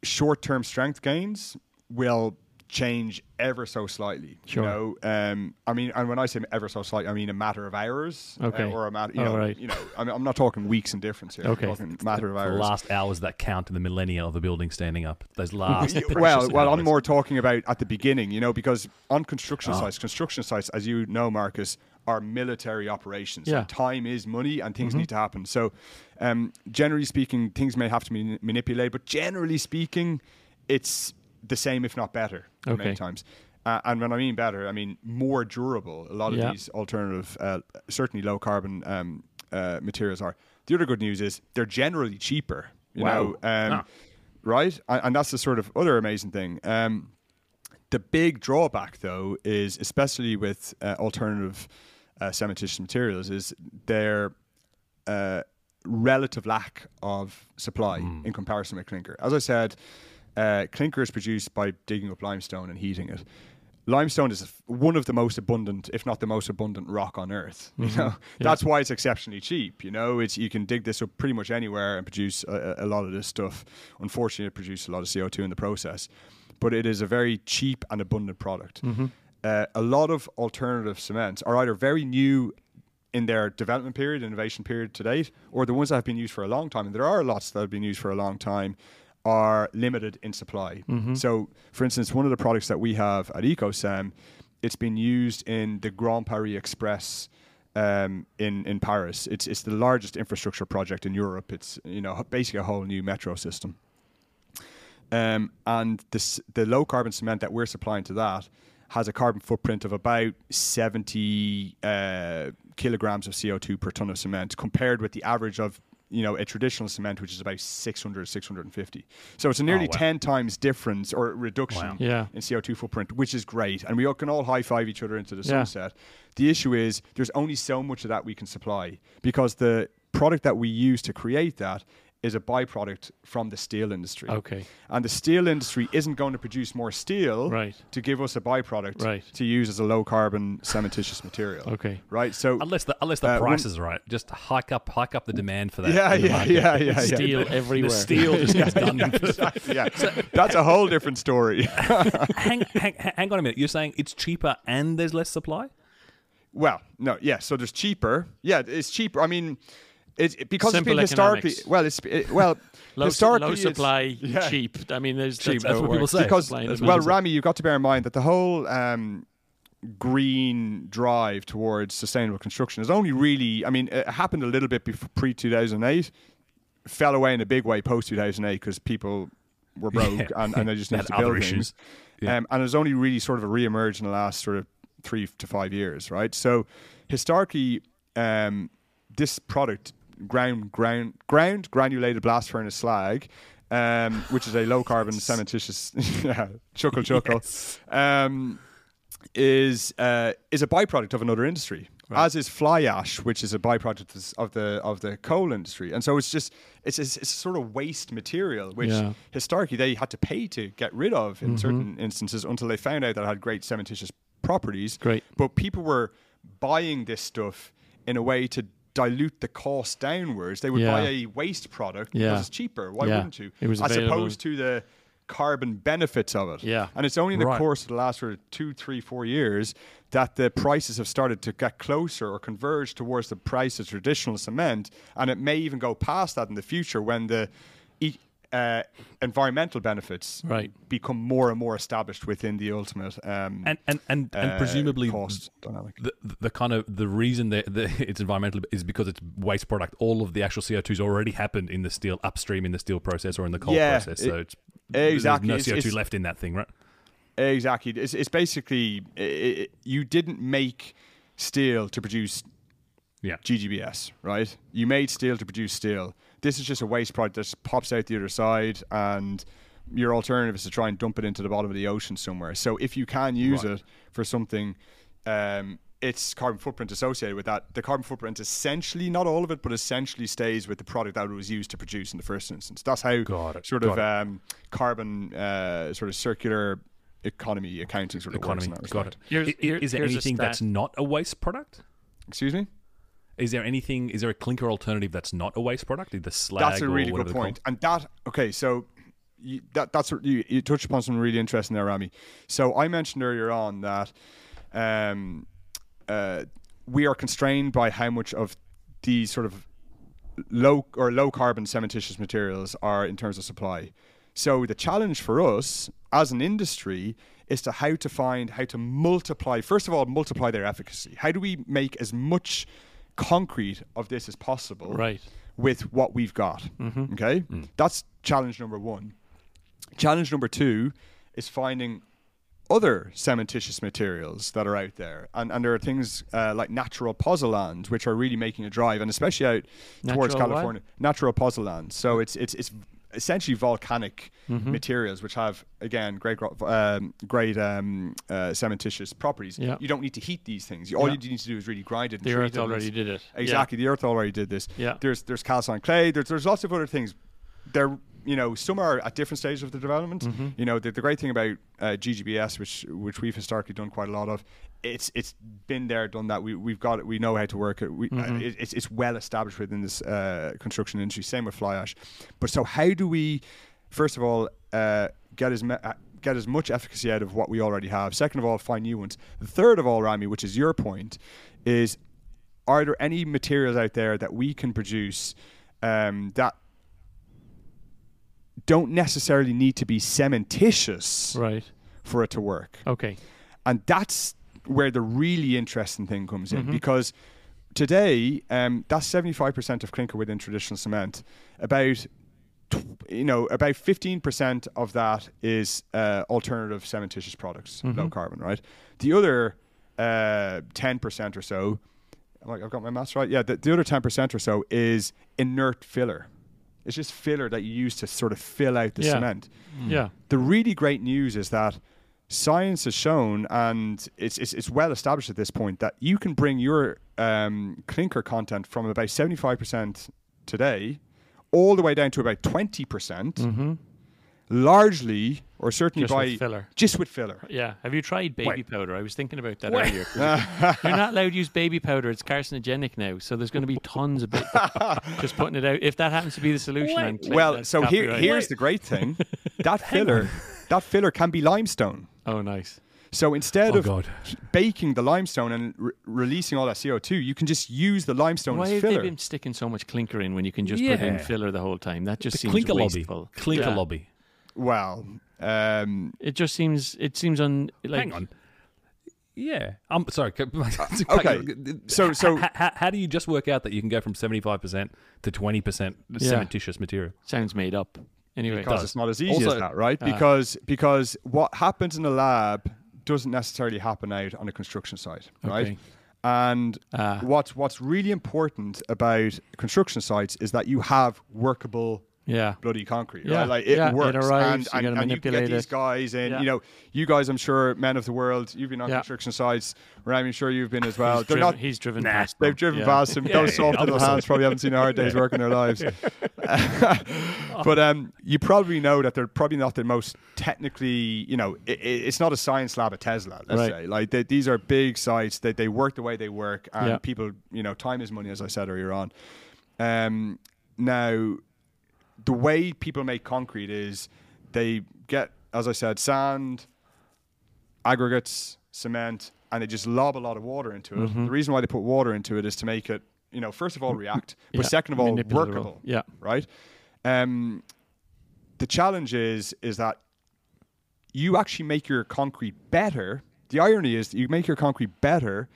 short-term strength gains will change ever so slightly. Sure. You know, um, I mean, and when I say ever so slightly, I mean a matter of hours, uh, Okay. or a matter, you All know, right. you know, I mean, I'm not talking weeks in difference here. Okay. I'm talking matter of hours. The last hours that count in the millennia of the building standing up. Those last. Y- precious well, well, I'm more talking about at the beginning, you know, because on construction Oh. sites, construction sites, as you know, Marcus, are military operations. Yeah. And time is money, and things need to happen. So, um, generally speaking, things may have to be manipulated, but generally speaking, it's the same, if not better, Okay. many times. Uh, and when I mean better, I mean more durable. A lot of Yeah. these alternative, uh, certainly low carbon um, uh, materials are. The other good news is they're generally cheaper. You Wow. know, um, Ah. right? And, that's the sort of other amazing thing. Um, the big drawback, though, is especially with uh, alternative uh, cementitious materials, is their uh, relative lack of supply in comparison with clinker. As I said, uh, clinker is produced by digging up limestone and heating it. limestone is one of the most abundant, if not the most abundant, rock on Earth. You know, that's why it's exceptionally cheap. You know, it's you can dig this up pretty much anywhere and produce a, a lot of this stuff. Unfortunately, it produces a lot of CO two in the process, but it is a very cheap and abundant product. Uh, a lot of alternative cements are either very new in their development period, innovation period to date, or the ones that have been used for a long time, and there are lots that have been used for a long time, are limited in supply. So, for instance, one of the products that we have at Ecocem, it's been used in the Grand Paris Express um, in in Paris. It's it's the largest infrastructure project in Europe. It's you know basically a whole new metro system. Um, and this, the low carbon cement that we're supplying to that has a carbon footprint of about 70 uh, kilograms of CO2 per ton of cement compared with the average of you know a traditional cement which is about 600 650 so it's a nearly Oh, wow. 10 times difference or reduction Wow. Yeah. in CO2 footprint which is great and we all can all high five each other into the Yeah. sunset the issue is there's only so much of that we can supply because the product that we use to create that is a byproduct from the steel industry Okay. and the steel industry isn't going to produce more steel Right. to give us a byproduct Right. to use as a low carbon cementitious material. Okay. Right. So Unless the unless the Uh, price when- is right, just hike up hike up the demand for that. yeah, in yeah, yeah, yeah, yeah. Steel The everywhere. steel just gets done. Exactly, yeah. That's a whole different story. hang, hang, hang on a minute. You're saying it's cheaper and there's less supply? well, no, yeah. So there's cheaper. Yeah, it's cheaper. I mean, it's it, because Simple it's been historically economics. well. It's it, well Low, historically low it's- supply, yeah. cheap. I mean, there's Cheap, That's, that's what people say. because Supply well, demand. Rami, you've got to bear in mind that the whole um, green drive towards sustainable construction is only really. I mean, it happened a little bit before pre two thousand eight, fell away in a big way post two thousand eight because people were broke Yeah. and, and they just needed had to build things. issues. Yeah. Um, and it's only really sort of a re-emerged in the last sort of three to five years, right? So historically, um, this product, ground ground ground granulated blast furnace slag, um, which is a low carbon cementitious yeah, chuckle chuckle, um, is uh, is a byproduct of another industry. As is fly ash, which is a byproduct of the of the coal industry, and so it's just it's it's, it's sort of waste material, which Yeah. historically they had to pay to get rid of in certain instances until they found out that it had great cementitious properties. Great. But people were buying this stuff in a way to dilute the cost downwards. They would Yeah. buy a waste product Yeah. because it's cheaper. Why Yeah. wouldn't you? It was As available. opposed to the carbon benefits of it. Yeah. And it's only in the Right. course of the last sort of two, three, four years that the prices have started to get closer or converge towards the price of traditional cement. And it may even go past that in the future when the e- uh, environmental benefits Right. become more and more established within the ultimate um, And and and, and uh, presumably cost dynamic. the, the kind of the reason that the, it's environmental is because it's waste product. All of the actual CO two has already happened in the steel upstream in the steel process or in the coal Yeah, process. So it- it's exactly. There's no CO two left in that thing, right? Exactly. It's, it's basically i i you didn't make steel to produce Yeah. GGBS, right? You made steel to produce steel. This is just a waste product that pops out the other side, and your alternative is to try and dump it into the bottom of the ocean somewhere. So if you can use Right. it for something, um, its carbon footprint associated with that, the carbon footprint essentially, not all of it, but essentially stays with the product that it was used to produce in the first instance. That's how Got it, sort got of it. um, carbon, uh, sort of circular economy accounting sort of Economy. works in that Got respect. it. Here's- I- i- here- is there anything that's not a waste product? Excuse me? Is there anything? Is there a clinker alternative that's not a waste product? Either slag That's a really good point. And that okay, so you, that that's you, you touched upon something really interesting there, Rami. So I mentioned earlier on that um, uh, we are constrained by how much of these sort of low or low carbon cementitious materials are in terms of supply. So the challenge for us as an industry is to how to find how to multiply first of all multiply their efficacy. How do we make as much concrete of this as possible Right. with what we've got? Okay? That's challenge number 1. Challenge number 2 is finding other cementitious materials that are out there. And, and there are things uh, like natural pozzolan, which are really making a drive, and especially out towards Natural what? California. Natural pozzolan. So it's, it's, it's essentially volcanic Mm-hmm. materials, which have, again, great, um, great um, uh, cementitious properties. Yeah. You don't need to heat these things. All Yeah. you need to do is really grind it and The earth and already did it. Yeah. Exactly. The earth already did this. Yeah. There's there's calcine clay. There's there's lots of other things. they're you know some are at different stages of the development. Mm-hmm. You know the, the great thing about uh, GGBS, which which we've historically done quite a lot of, it's it's been there, done that. We we've got it. We know how to work it. We, uh, Mm-hmm. it it's it's well established within this uh, construction industry. Same with fly ash. But so how do we, first of all, uh, get as me- uh, get as much efficacy out of what we already have? Second of all, find new ones. The third of all, Rami, which is your point, is are there any materials out there that we can produce um, that don't necessarily need to be cementitious Right. for it to work? Okay. And that's where the really interesting thing comes Mm-hmm. in because today, um, that's 75% of clinker within traditional cement. About you know, about 15% of that is uh, alternative cementitious products, Mm-hmm. low carbon, right? The other uh, 10% or so, like I've got my maths right. Yeah, the, the other 10% or so is inert filler. It's just filler that you use to sort of fill out the Yeah. cement Yeah. the really great news is that science has shown, and it's, it's, it's well established at this point, that you can bring your um, clinker content from about 75% today all the way down to about 20%, Mm-hmm. largely, or certainly Just by with filler. just with filler. Yeah. Have you tried baby Wait. powder? I was thinking about that Wait. earlier. You're not allowed to use baby powder. It's carcinogenic now. So there's going to be tons of baby. Just putting it out. If that happens to be the solution, I'm Well, so here, here's the great thing: that filler, that filler can be limestone. Oh, nice. So instead Oh of God. baking the limestone and re- releasing all that CO2, you can just use the limestone Why as filler. Why have they been sticking so much clinker in when you can just put in filler the whole time? That just The seems clinker wasteful. lobby. Clinker Yeah. lobby. Well, um, It just seems. It seems on. Like, Hang on. Yeah. I'm sorry. okay. So- so- how, how, how do you just work out that you can go from 75% to 20% Yeah. cementitious material? Sounds made up. Anyway, because it's not as easy Also- as that, right? Ah. Because because what happens in the lab doesn't necessarily happen out on a construction site, right? Okay. And Ah. what's what's really important about construction sites is that you have workable yeah. bloody concrete, Yeah, right? Like it yeah, it works, arrives, and, you and, gotta and you manipulate get these guys in. Yeah. You know, you guys, I'm sure, men of the world, you've been on construction sites. Rami, I'm sure you've been as well. He's They're driven, not. he's driven Nah, past. They've driven past him. Those soft little hands probably haven't seen a hard day's work in their lives. but um, you probably know that they're probably not the most technically, you know, i i it's not a science lab at Tesla. Let's Right. say like they, these are big sites. They they work the way they work, and people, you know, time is money, as I said earlier on. Um, now, the way people make concrete is they get, as I said, sand, aggregates, cement, and they just lob a lot of water into it. The reason why they put water into it is to make it, you know, first of all, react, but Yeah, second of all, workable. Yeah. Right. Um, the challenge is is that you actually make your concrete better. The irony is that you make your concrete better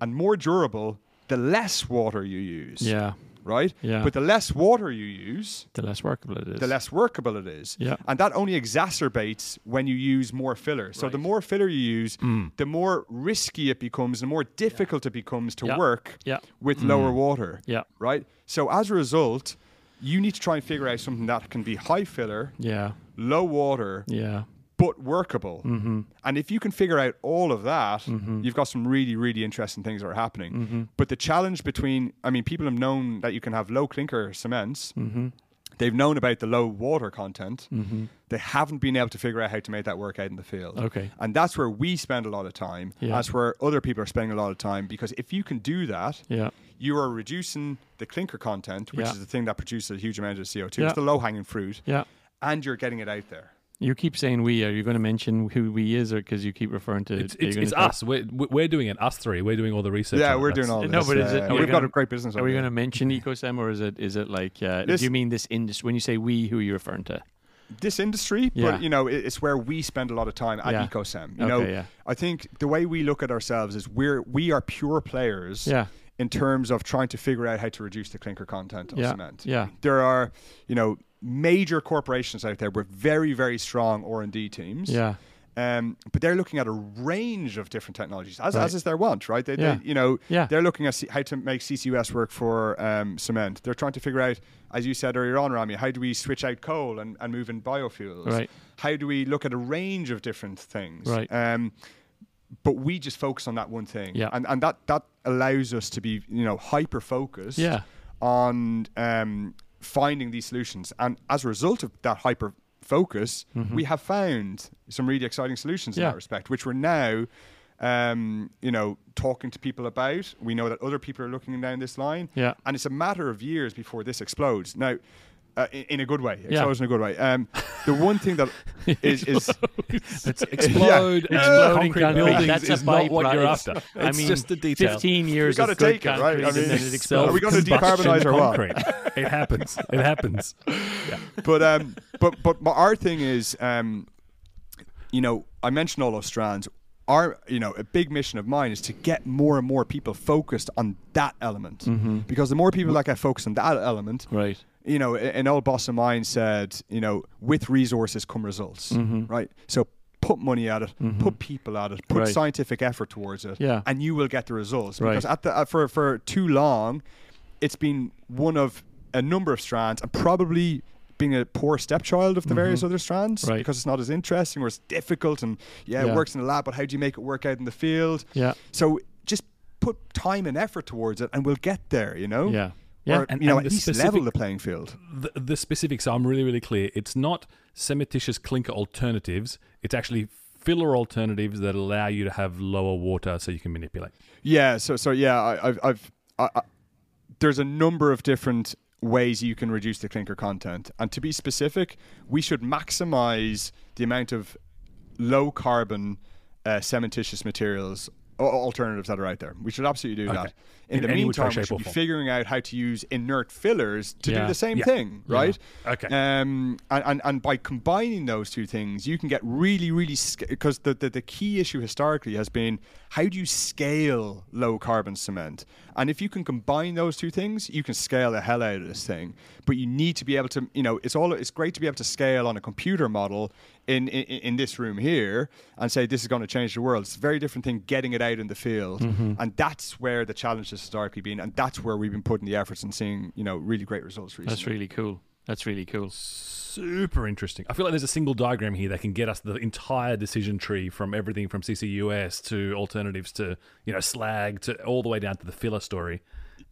and more durable the less water you use. Yeah. Right. Yeah. But the less water you use, The less workable it is. the less workable it is. Yeah. And that only exacerbates when you use more filler. So the more filler you use, mm. the more risky it becomes, the more difficult it becomes to Yeah. work Yeah. with mm. lower water. Yeah. Right? So as a result, you need to try and figure out something that can be high filler, Yeah. low water, Yeah. But workable. Mm-hmm. And if you can figure out all of that, you've got some really, really interesting things that are happening. Mm-hmm. But the challenge between, I mean, people have known that you can have low clinker cements. Mm-hmm. They've known about the low water content. They haven't been able to figure out how to make that work out in the field. Okay. And that's where we spend a lot of time. Yeah. That's where other people are spending a lot of time because if you can do that, Yeah. you are reducing the clinker content, which Yeah. is the thing that produces a huge amount of CO2. Yeah. It's the low hanging fruit. Yeah. And you're getting it out there. You keep saying we. Are you going to mention who we is, or because you keep referring to? It's, it's, it's us. We're, we're doing it. Us three. We're doing all the research. Yeah, we're doing all this. No, but is it- are we we've got gonna- a great business. Are over we going to mention Ecocem, or is it is it like? Uh, This- do you mean this industry? When you say we, who are you referring to? this industry, Yeah. but you know, it's where we spend a lot of time at Yeah. Ecocem. You Okay, know, yeah. I think the way we look at ourselves is we're we are pure players. Yeah. In terms of trying to figure out how to reduce the clinker content of Yeah, cement. yeah. There are, you know, major corporations out there with very, very strong R and D teams. Yeah. Um, but they're looking at a range of different technologies, as, Right. as is their want, right? They, Yeah. they, you know, Yeah. they're looking at C- how to make CCUS work for um, cement. They're trying to figure out, as you said earlier on, Rami, how do we switch out coal and, and move in biofuels? Right. How do we look at a range of different things? Right. Um, but we just focus on that one thing, Yeah. and and that that allows us to be, you know, hyper focused, Yeah. on um, finding these solutions. And as a result of that hyper focus, we have found some really exciting solutions in that respect, which we're now, um, you know, talking to people about. We know that other people are looking down this line, Yeah. and it's a matter of years before this explodes. Now. Uh, in, in a good way, Yeah. explodes in a good way. Um, the one thing that is, is Let's explode Yeah. and Exploding concrete concrete. buildings That's is not what you're byproduct. after. I mean, just the detail. 15 years gotta of good take it, right? concrete I mean, and then it explodes. Are we gonna Self-combustion decarbonise or what? concrete. It happens. It happens. but um, but but my, our thing is, um, you know, I mentioned all those strands. Our, you know, a big mission of mine is to get more and more people focused on that element, because the more people that get focused on that element, Right. You know, an old boss of mine said, you know, with resources come results, Mm-hmm. right? So put money at it, put people at it, put Right. scientific effort towards it, Yeah. and you will get the results. Right. Because at the uh, for for too long, it's been one of a number of strands, and probably being a poor stepchild of the various other strands Mm-hmm. Right. because it's not as interesting or it's difficult, and yeah, Yeah. it works in the lab, but how do you make it work out in the field? Yeah. So just put time and effort towards it, and we'll get there. You know. Yeah. Yeah. Or, And- you know, and at the least level the playing field. the, the specifics, I'm really, really clear. It's not cementitious clinker alternatives. It's actually filler alternatives that allow you to have lower water so you can manipulate. Yeah. So so yeah, I, I've I've I, I, there's a number of different ways you can reduce the clinker content, and to be specific, we should maximize the amount of low carbon uh, cementitious materials alternatives that are out there. We should absolutely do Okay. that. In, In the meantime, we should be figuring out how to use inert fillers to Yeah. do the same Yeah. thing, right? Okay. Um, and, and, and by combining those two things, you can get really, really because the, the the key issue historically has been how do you scale low carbon cement? And if you can combine those two things, you can scale the hell out of this thing. But you need to be able to, you know, it's all it's great to be able to scale on a computer model in in, in this room here and say this is going to change the world. It's a very different thing getting it out in the field, and that's where the challenge has historically been, and that's where we've been putting the efforts and seeing, you know, really great results recently. That's really cool. That's really cool. Super interesting. I feel like there's a single diagram here that can get us the entire decision tree from everything from CCUS to alternatives to you know slag to all the way down to the filler story.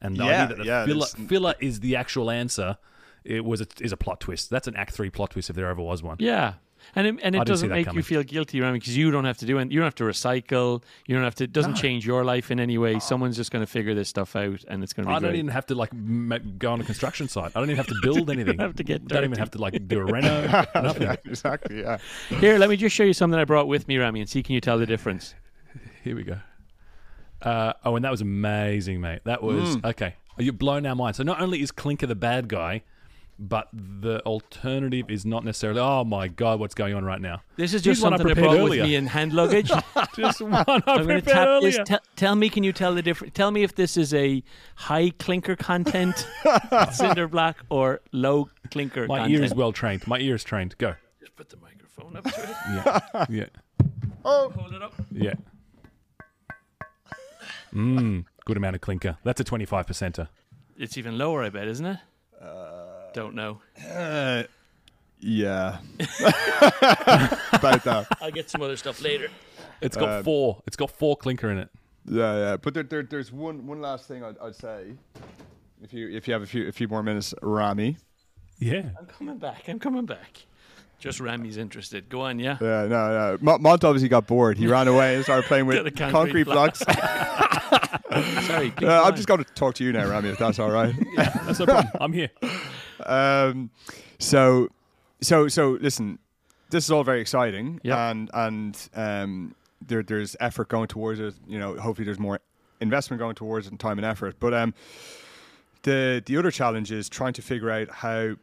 And the Yeah, idea that the yeah, filler, filler is the actual answer. It was a, is a plot twist. That's an Act Three plot twist if there ever was one. Yeah. And it, and it doesn't make coming. you feel guilty, Rami, because you don't have to do it. You don't have to recycle. You don't have to. It doesn't No. change your life in any way. Someone's just going to figure this stuff out, and it's going to be I don't even have to like ma- go on a construction site. I don't even have to build anything. have to get Don't even have to like do a reno. nothing. yeah, exactly. Yeah. Here, let me just show you something I brought with me, Rami, and see can you tell the difference. Here we go. Uh, oh, and that was amazing, mate. That was okay. You've blown our mind. So not only is Clinker the bad guy, but the alternative is not necessarily. Oh my god, what's going on right now? This is Here's just one I something I, prepared brought earlier. with me in hand luggage. Just one I I'm going to prepared tap this. earlier. Te- tell me, can you tell the difference? Tell me if this is a high clinker content cinder block or low clinker my content. ear is well trained. My ear is trained. Go. Just put the microphone up to it. Yeah. yeah. Hold it up. Yeah. Mmm. Good amount of clinker. That's a twenty-five percenter. It's even lower, I bet, isn't it? Uh, Don't know. Uh, yeah. About that. I'll get some other stuff later. It's got Um, four. It's got four clinker in it. Yeah, yeah. But there, there, there's one, one last thing I'd, I'd say. If you, if you have a few, a few more minutes, Rami. Yeah. I'm coming back. I'm coming back. Just Rami's interested. Go on, yeah. Yeah, no, no. Mont, Mont obviously got bored. He ran away and started playing with concrete concrete blocks. Sorry. Uh, I'm just going to talk to you now, Rami, if that's all right. That's no problem. I'm here. Um, so, so, so, listen. This is all very exciting, Yep. and and um, there, there's effort going towards it. You know, hopefully there's more investment going towards it and time and effort. But um, the the other challenge is trying to figure out how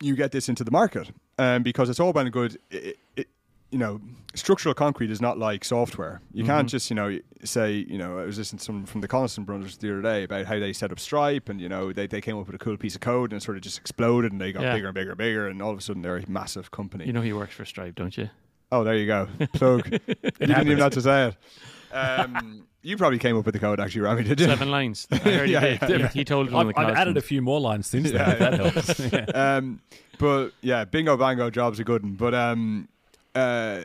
you get this into the market, um, because it's all well and good. It, it, you know, structural concrete is not like software. You can't Mm-hmm. just, you know, say, you know, I was listening to some from the Collison brothers the other day about how they set up Stripe, and you know, they, they came up with a cool piece of code, and it sort of just exploded, and they got Yeah. bigger and bigger and bigger, and all of a sudden they're a massive company. You know he works for Stripe, don't you? oh, there you go, plug. you didn't even happens. have to say it. Um, you probably came up with the code, actually, Rami, did you? Seven lines. I heard he Yeah, did. yeah, He- He told it on I've, the I've added a few more lines since then. Yeah, that helps. Yeah. um, but yeah, bingo bango, job's a good one. But um, uh,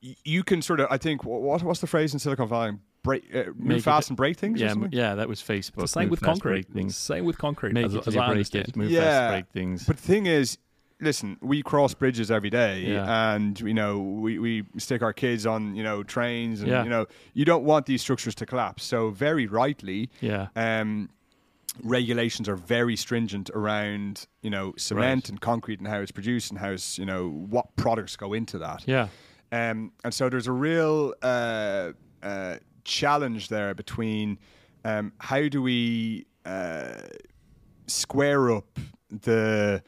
you can sort of, I think, what what's the phrase in Silicon Valley? break, uh, Make move it- fast and break things. Yeah, m- something? yeah, that was Facebook. the same Move with fast, concrete. things. Same with concrete, Make as, it, as I you break understand. it. Move Yeah. fast, break things. But the thing is, listen, we cross bridges every day, Yeah. and you know we, we stick our kids on you know trains, and Yeah. you know you don't want these structures to collapse. So very rightly, yeah, um, regulations are very stringent around you know cement Right. and concrete and how it's produced and how it's you know what products go into that. yeah, Um, and so there's a real uh, uh, challenge there between um, how do we uh, square up the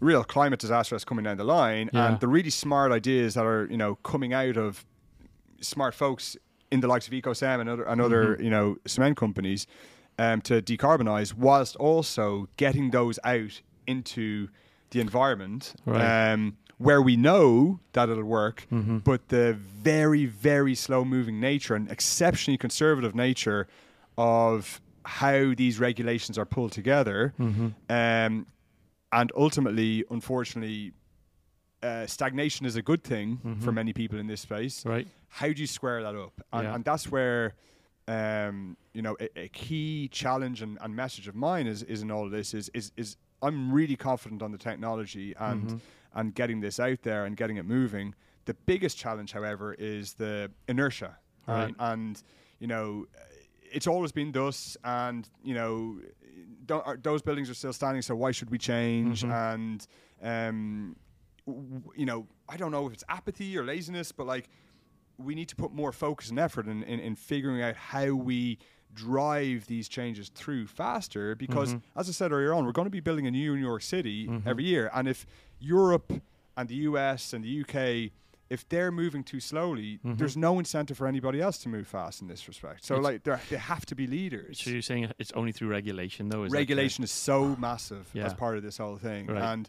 real climate disaster that's coming down the line Yeah. and the really smart ideas that are you know coming out of smart folks in the likes of Ecocem and other, and other Mm-hmm. you know cement companies um, to decarbonize, whilst also getting those out into the environment Right. um, where we know that it'll work, Mm-hmm. but the very very slow moving nature and exceptionally conservative nature of how these regulations are pulled together, Mm-hmm. um, and ultimately, unfortunately. Uh, stagnation is a good thing for many people in this space right. how do you square that up? And, Yeah. and that's where, um, you know, a, a key challenge and, and message of mine is, is in all of this is, is, is I'm really confident on the technology and, Mm-hmm. and getting this out there and getting it moving. The biggest challenge, however, is the inertia. Right. And, and, you know, it's always been thus, and, you know, are, those buildings are still standing, so why should we change? Mm-hmm. And, um, w- you know, I don't know if it's apathy or laziness, but like we need to put more focus and effort in, in, in figuring out how we drive these changes through faster because as I said earlier on, we're going to be building a new New York City every year. And if Europe and the US and the UK if they're moving too slowly, there's no incentive for anybody else to move fast in this respect. So, It's- like, they're- have to be leaders. So you're saying it's only through regulation, though? Is regulation is so massive Yeah. as part of this whole thing. Right. And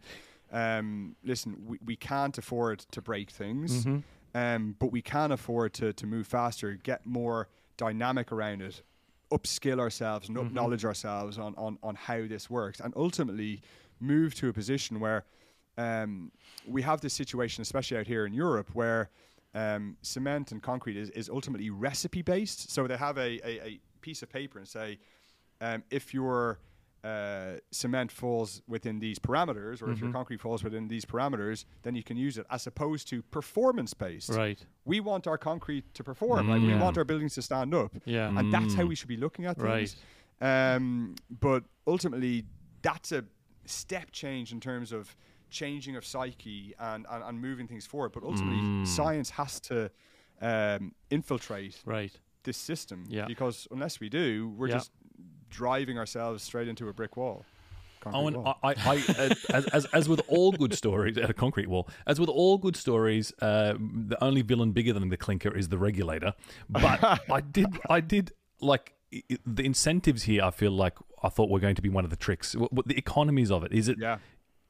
um, listen, we, we can't afford to break things, Mhm. Um, but we can afford to, to move faster, get more dynamic around it, upskill ourselves and Mm-hmm. acknowledge ourselves on, on, on how this works, and ultimately move to a position where um, we have this situation, especially out here in Europe, where um, cement and concrete is, is ultimately recipe based. So they have a, a, a piece of paper and say, um, if your uh, cement falls within these parameters, or if your concrete falls within these parameters, then you can use it, as opposed to performance based. Right. We want our concrete to perform. Like we Yeah. want our buildings to stand up. Yeah. And that's how we should be looking at things. Um, but ultimately, that's a step change in terms of changing of psyche and, and, and moving things forward. But ultimately, science has to um, infiltrate Right. this system Yeah. because unless we do, we're Yeah. just driving ourselves straight into a brick wall. Eoin. I, I, I uh, as, as, as with all good stories, at a concrete wall, as with all good stories, uh, the only villain bigger than the clinker is the regulator. But I did, I did like i- i- the incentives here. I feel like I thought were going to be one of the tricks. What, what the economies of it is it? yeah.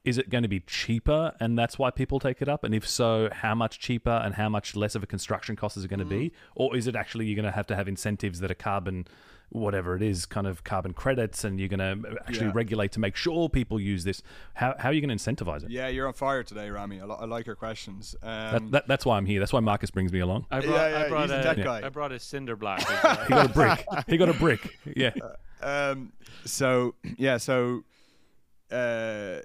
Is it going to be cheaper, and that's why people take it up? And if so, how much cheaper, and how much less of a construction cost is it going to be? Or is it actually you're going to have to have incentives that are carbon, whatever it is, kind of carbon credits, and you're going to actually Yeah. regulate to make sure people use this? How, how are you going to incentivize it? Yeah, you're on fire today, Rami. I, li- I like your questions. Um, That, that, that's why I'm here. That's why Marcus brings me along. I brought, yeah, I brought he's a a, tech guy. I brought a cinder block. He got a brick. he got a brick. Yeah. um, so yeah, so uh,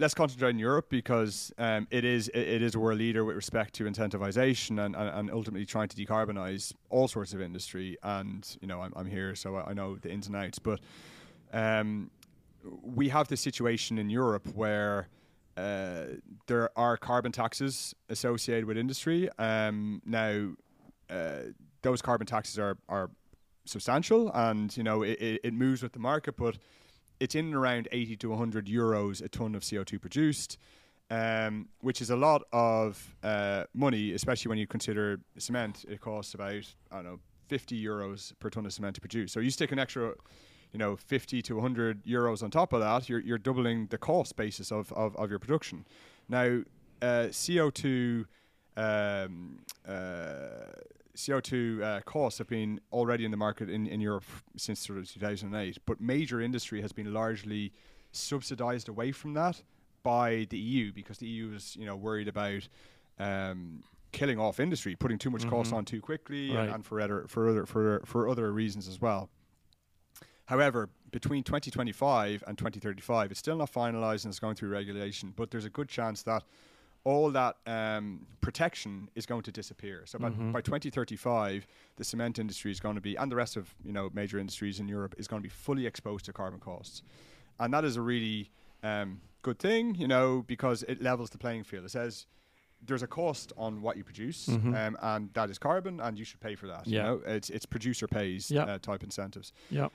let's concentrate in Europe because um, it is it, is a world leader with respect to incentivization and, and, and ultimately trying to decarbonize all sorts of industry. And you know, I'm, I'm here, so I, know the ins and outs. But um, we have this situation in Europe where. Uh, there are carbon taxes associated with industry. Um, now, uh, those carbon taxes are, are substantial and you know it, it moves with the market but it's in and around 80 to 100 euros a ton of CO2 produced um, which is a lot of uh, money especially when you consider cement. It costs about I don't know 50 euros per ton of cement to produce. So you stick an extra you know 50 to 100 euros on top of that you're, you're doubling the cost basis of, of, of your production. Now uh, CO2 um, uh, CO2 uh, costs have been already in the market in, in Europe since sort of 2008, but major industry has been largely subsidized away from that by the EU because the EU is you know worried about um, killing off industry, putting too much cost on too quickly, Mm-hmm. Right. and, and for other for other for for other reasons as well. However, between 2025 and 2035, it's still not finalized and it's going through regulation, but there's a good chance that all that um, protection is going to disappear. So by, Mm-hmm. by 2035, the cement industry is going to be, and the rest of you know major industries in Europe is going to be fully exposed to carbon costs, and that is a really um, good thing, you know, because it levels the playing field. It says there's a cost on what you produce, um, and that is carbon, and you should pay for that. Mm-hmm. Yeah. You know, it's it's producer pays Yeah. uh, type incentives Yeah.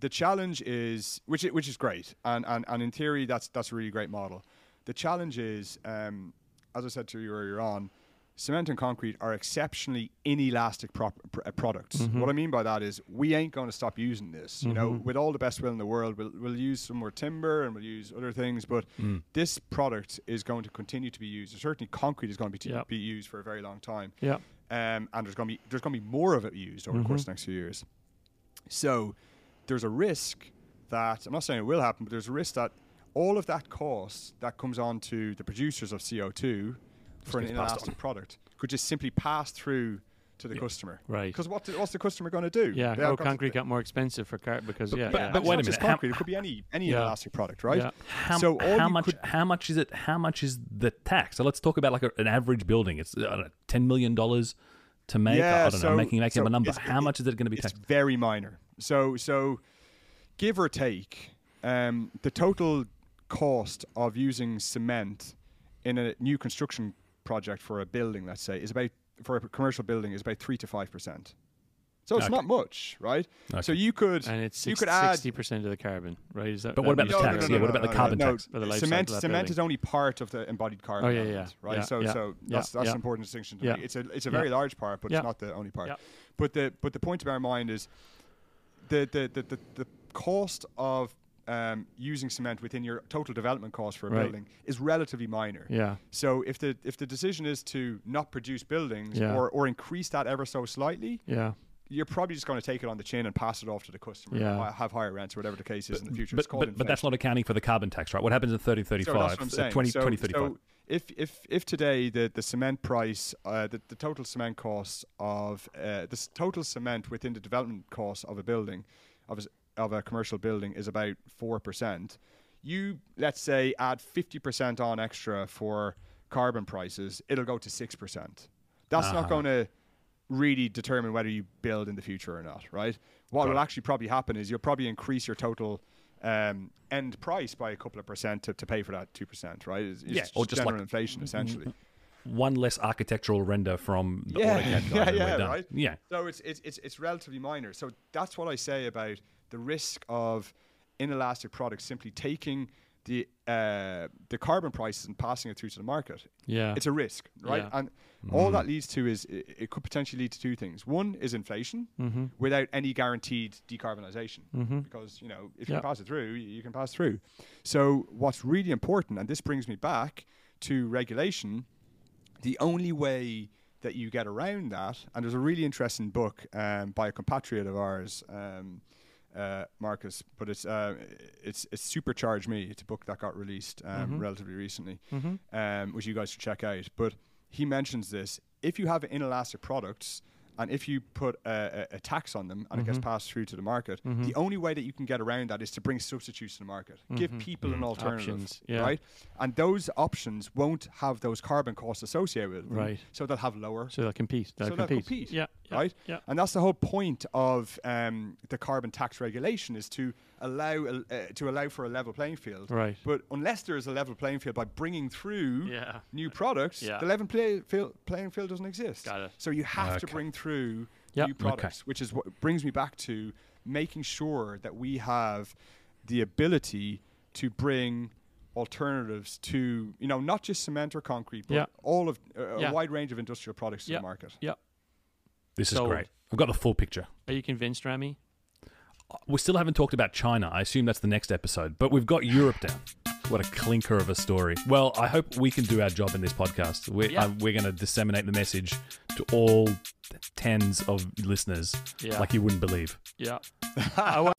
the challenge is which i- which is great and, and and in theory that's that's a really great model the challenge is um, as i said to you earlier on cement and concrete are exceptionally inelastic prop- pr- uh, products Mm-hmm. what i mean by that is we ain't going to stop using this you know with all the best will in the world we'll, we'll use some more timber and we'll use other things but this product is going to continue to be used certainly concrete is going to be, t- Yep. be used for a very long time Yeah. um, and there's going to be there's going to be more of it used over the course of the next few years. So there's a risk that I'm not saying it will happen, but there's a risk that all of that cost that comes on to the producers of CO2 for an gets passed inelastic product could just simply pass through to the customer. Right. Because what what's the customer going to do? Yeah. They Oh, concrete got more expensive for car because yeah. but- yeah. but it's wait a just minute, how- concrete. it could be any any Yeah. inelastic product, right? Yeah. How, So all how you much? could- how much is it? How much is the tax? So let's talk about like a, an average building. It's I know, ten million dollars to make. Yeah, I don't know. I'm making making so up a number. it's- How much is it going to be it's very minor. So so give or take, um, the total cost of using cement in a new construction project for a building, let's say, is about for a commercial building is about three to five percent. So it's Okay. not much, right? Okay. So you could and it's you six, could add 60% of the carbon, right? Is that But what about the means tax? carbon? Yeah, what about the carbon no, tax? For the life cement cycle cement building. is only part of the embodied carbon Oh, yeah, yeah, element, right? yeah, so yeah, so yeah, that's that's yeah. an important distinction to Yeah. make. It's a it's a Yeah. very large part, but Yeah. it's not the only part. Yeah. But the but the point to bear in mind is the the the, the, the cost of um, using cement within your total development cost for a Right. building is relatively minor. Yeah. So if the if the decision is to not produce buildings Yeah. or, or increase that ever so slightly, Yeah. you're probably just going to take it on the chin and pass it off to the customer. Yeah. or Have higher rents or whatever the case is in the future. But, it's called but, but that's not accounting for the carbon tax, right? What happens in 3035? So that's what 20, so, 2035. so if if if today the the cement price, uh, the the total cement cost of uh, the total cement within the development cost of a building, of a, s- of a commercial building is about four percent. You let's say add fifty percent on extra for carbon prices, it'll go to six percent. That's Uh-huh. not going to really determine whether you build in the future or not, right? What will actually probably happen is you'll probably increase your total um, end price by a couple of percent to, to pay for that two percent, right? It's, it's Yeah, or just general like- inflation essentially. One less architectural render from the Yeah, AutoCAD guy yeah, yeah, right. Yeah. So it's, it's it's it's relatively minor. So that's what I say about the risk of inelastic products simply taking the uh, the carbon prices and passing it through to the market. Yeah. It's a risk, right? Yeah. And all that leads to is it, it could potentially lead to two things. One is inflation Mm-hmm. without any guaranteed decarbonization, because you know if Yeah. you pass it through, you, you can pass through. So what's really important, and this brings me back to regulation, the only way that you get around that, and there's a really interesting book um, by a compatriot of ours. Um, uh, Marcus, but it's uh, it's it's Supercharge Me. It's a book that got released um, relatively recently, um, which you guys should check out. But he mentions this: if you have inelastic products, and if you put a, a, a tax on them and it gets mm-hmm. passed through to the market, mm-hmm. the only way that you can get around that is to bring substitutes to the market, give mm-hmm. people an alternative, Options, yeah. right? And those options won't have those carbon costs associated with them, Right. So they'll have lower So they'll compete. They'll so they'll compete. compete, Yeah. yeah, right? Yeah. And that's the whole point of um, the carbon tax regulation is to allow uh, to allow for a level playing field. Right. But unless there is a level playing field by bringing through Yeah. new products, Yeah. the level play, field, playing field doesn't exist. Got it. So you have to bring through Yep. new Okay. products, which is what brings me back to making sure that we have the ability to bring alternatives to you know not just cement or concrete but Yeah. all of uh, a wide range of industrial products to the market Yeah. This is great. I've got the full picture. Are you convinced, Rami? We still haven't talked about China. I assume that's the next episode, but we've got Europe down. What a clinker of a story. Well, I hope we can do our job in this podcast. We're, Yeah. uh, we're going to disseminate the message to all tens of listeners Yeah. like you wouldn't believe. Yeah. I want.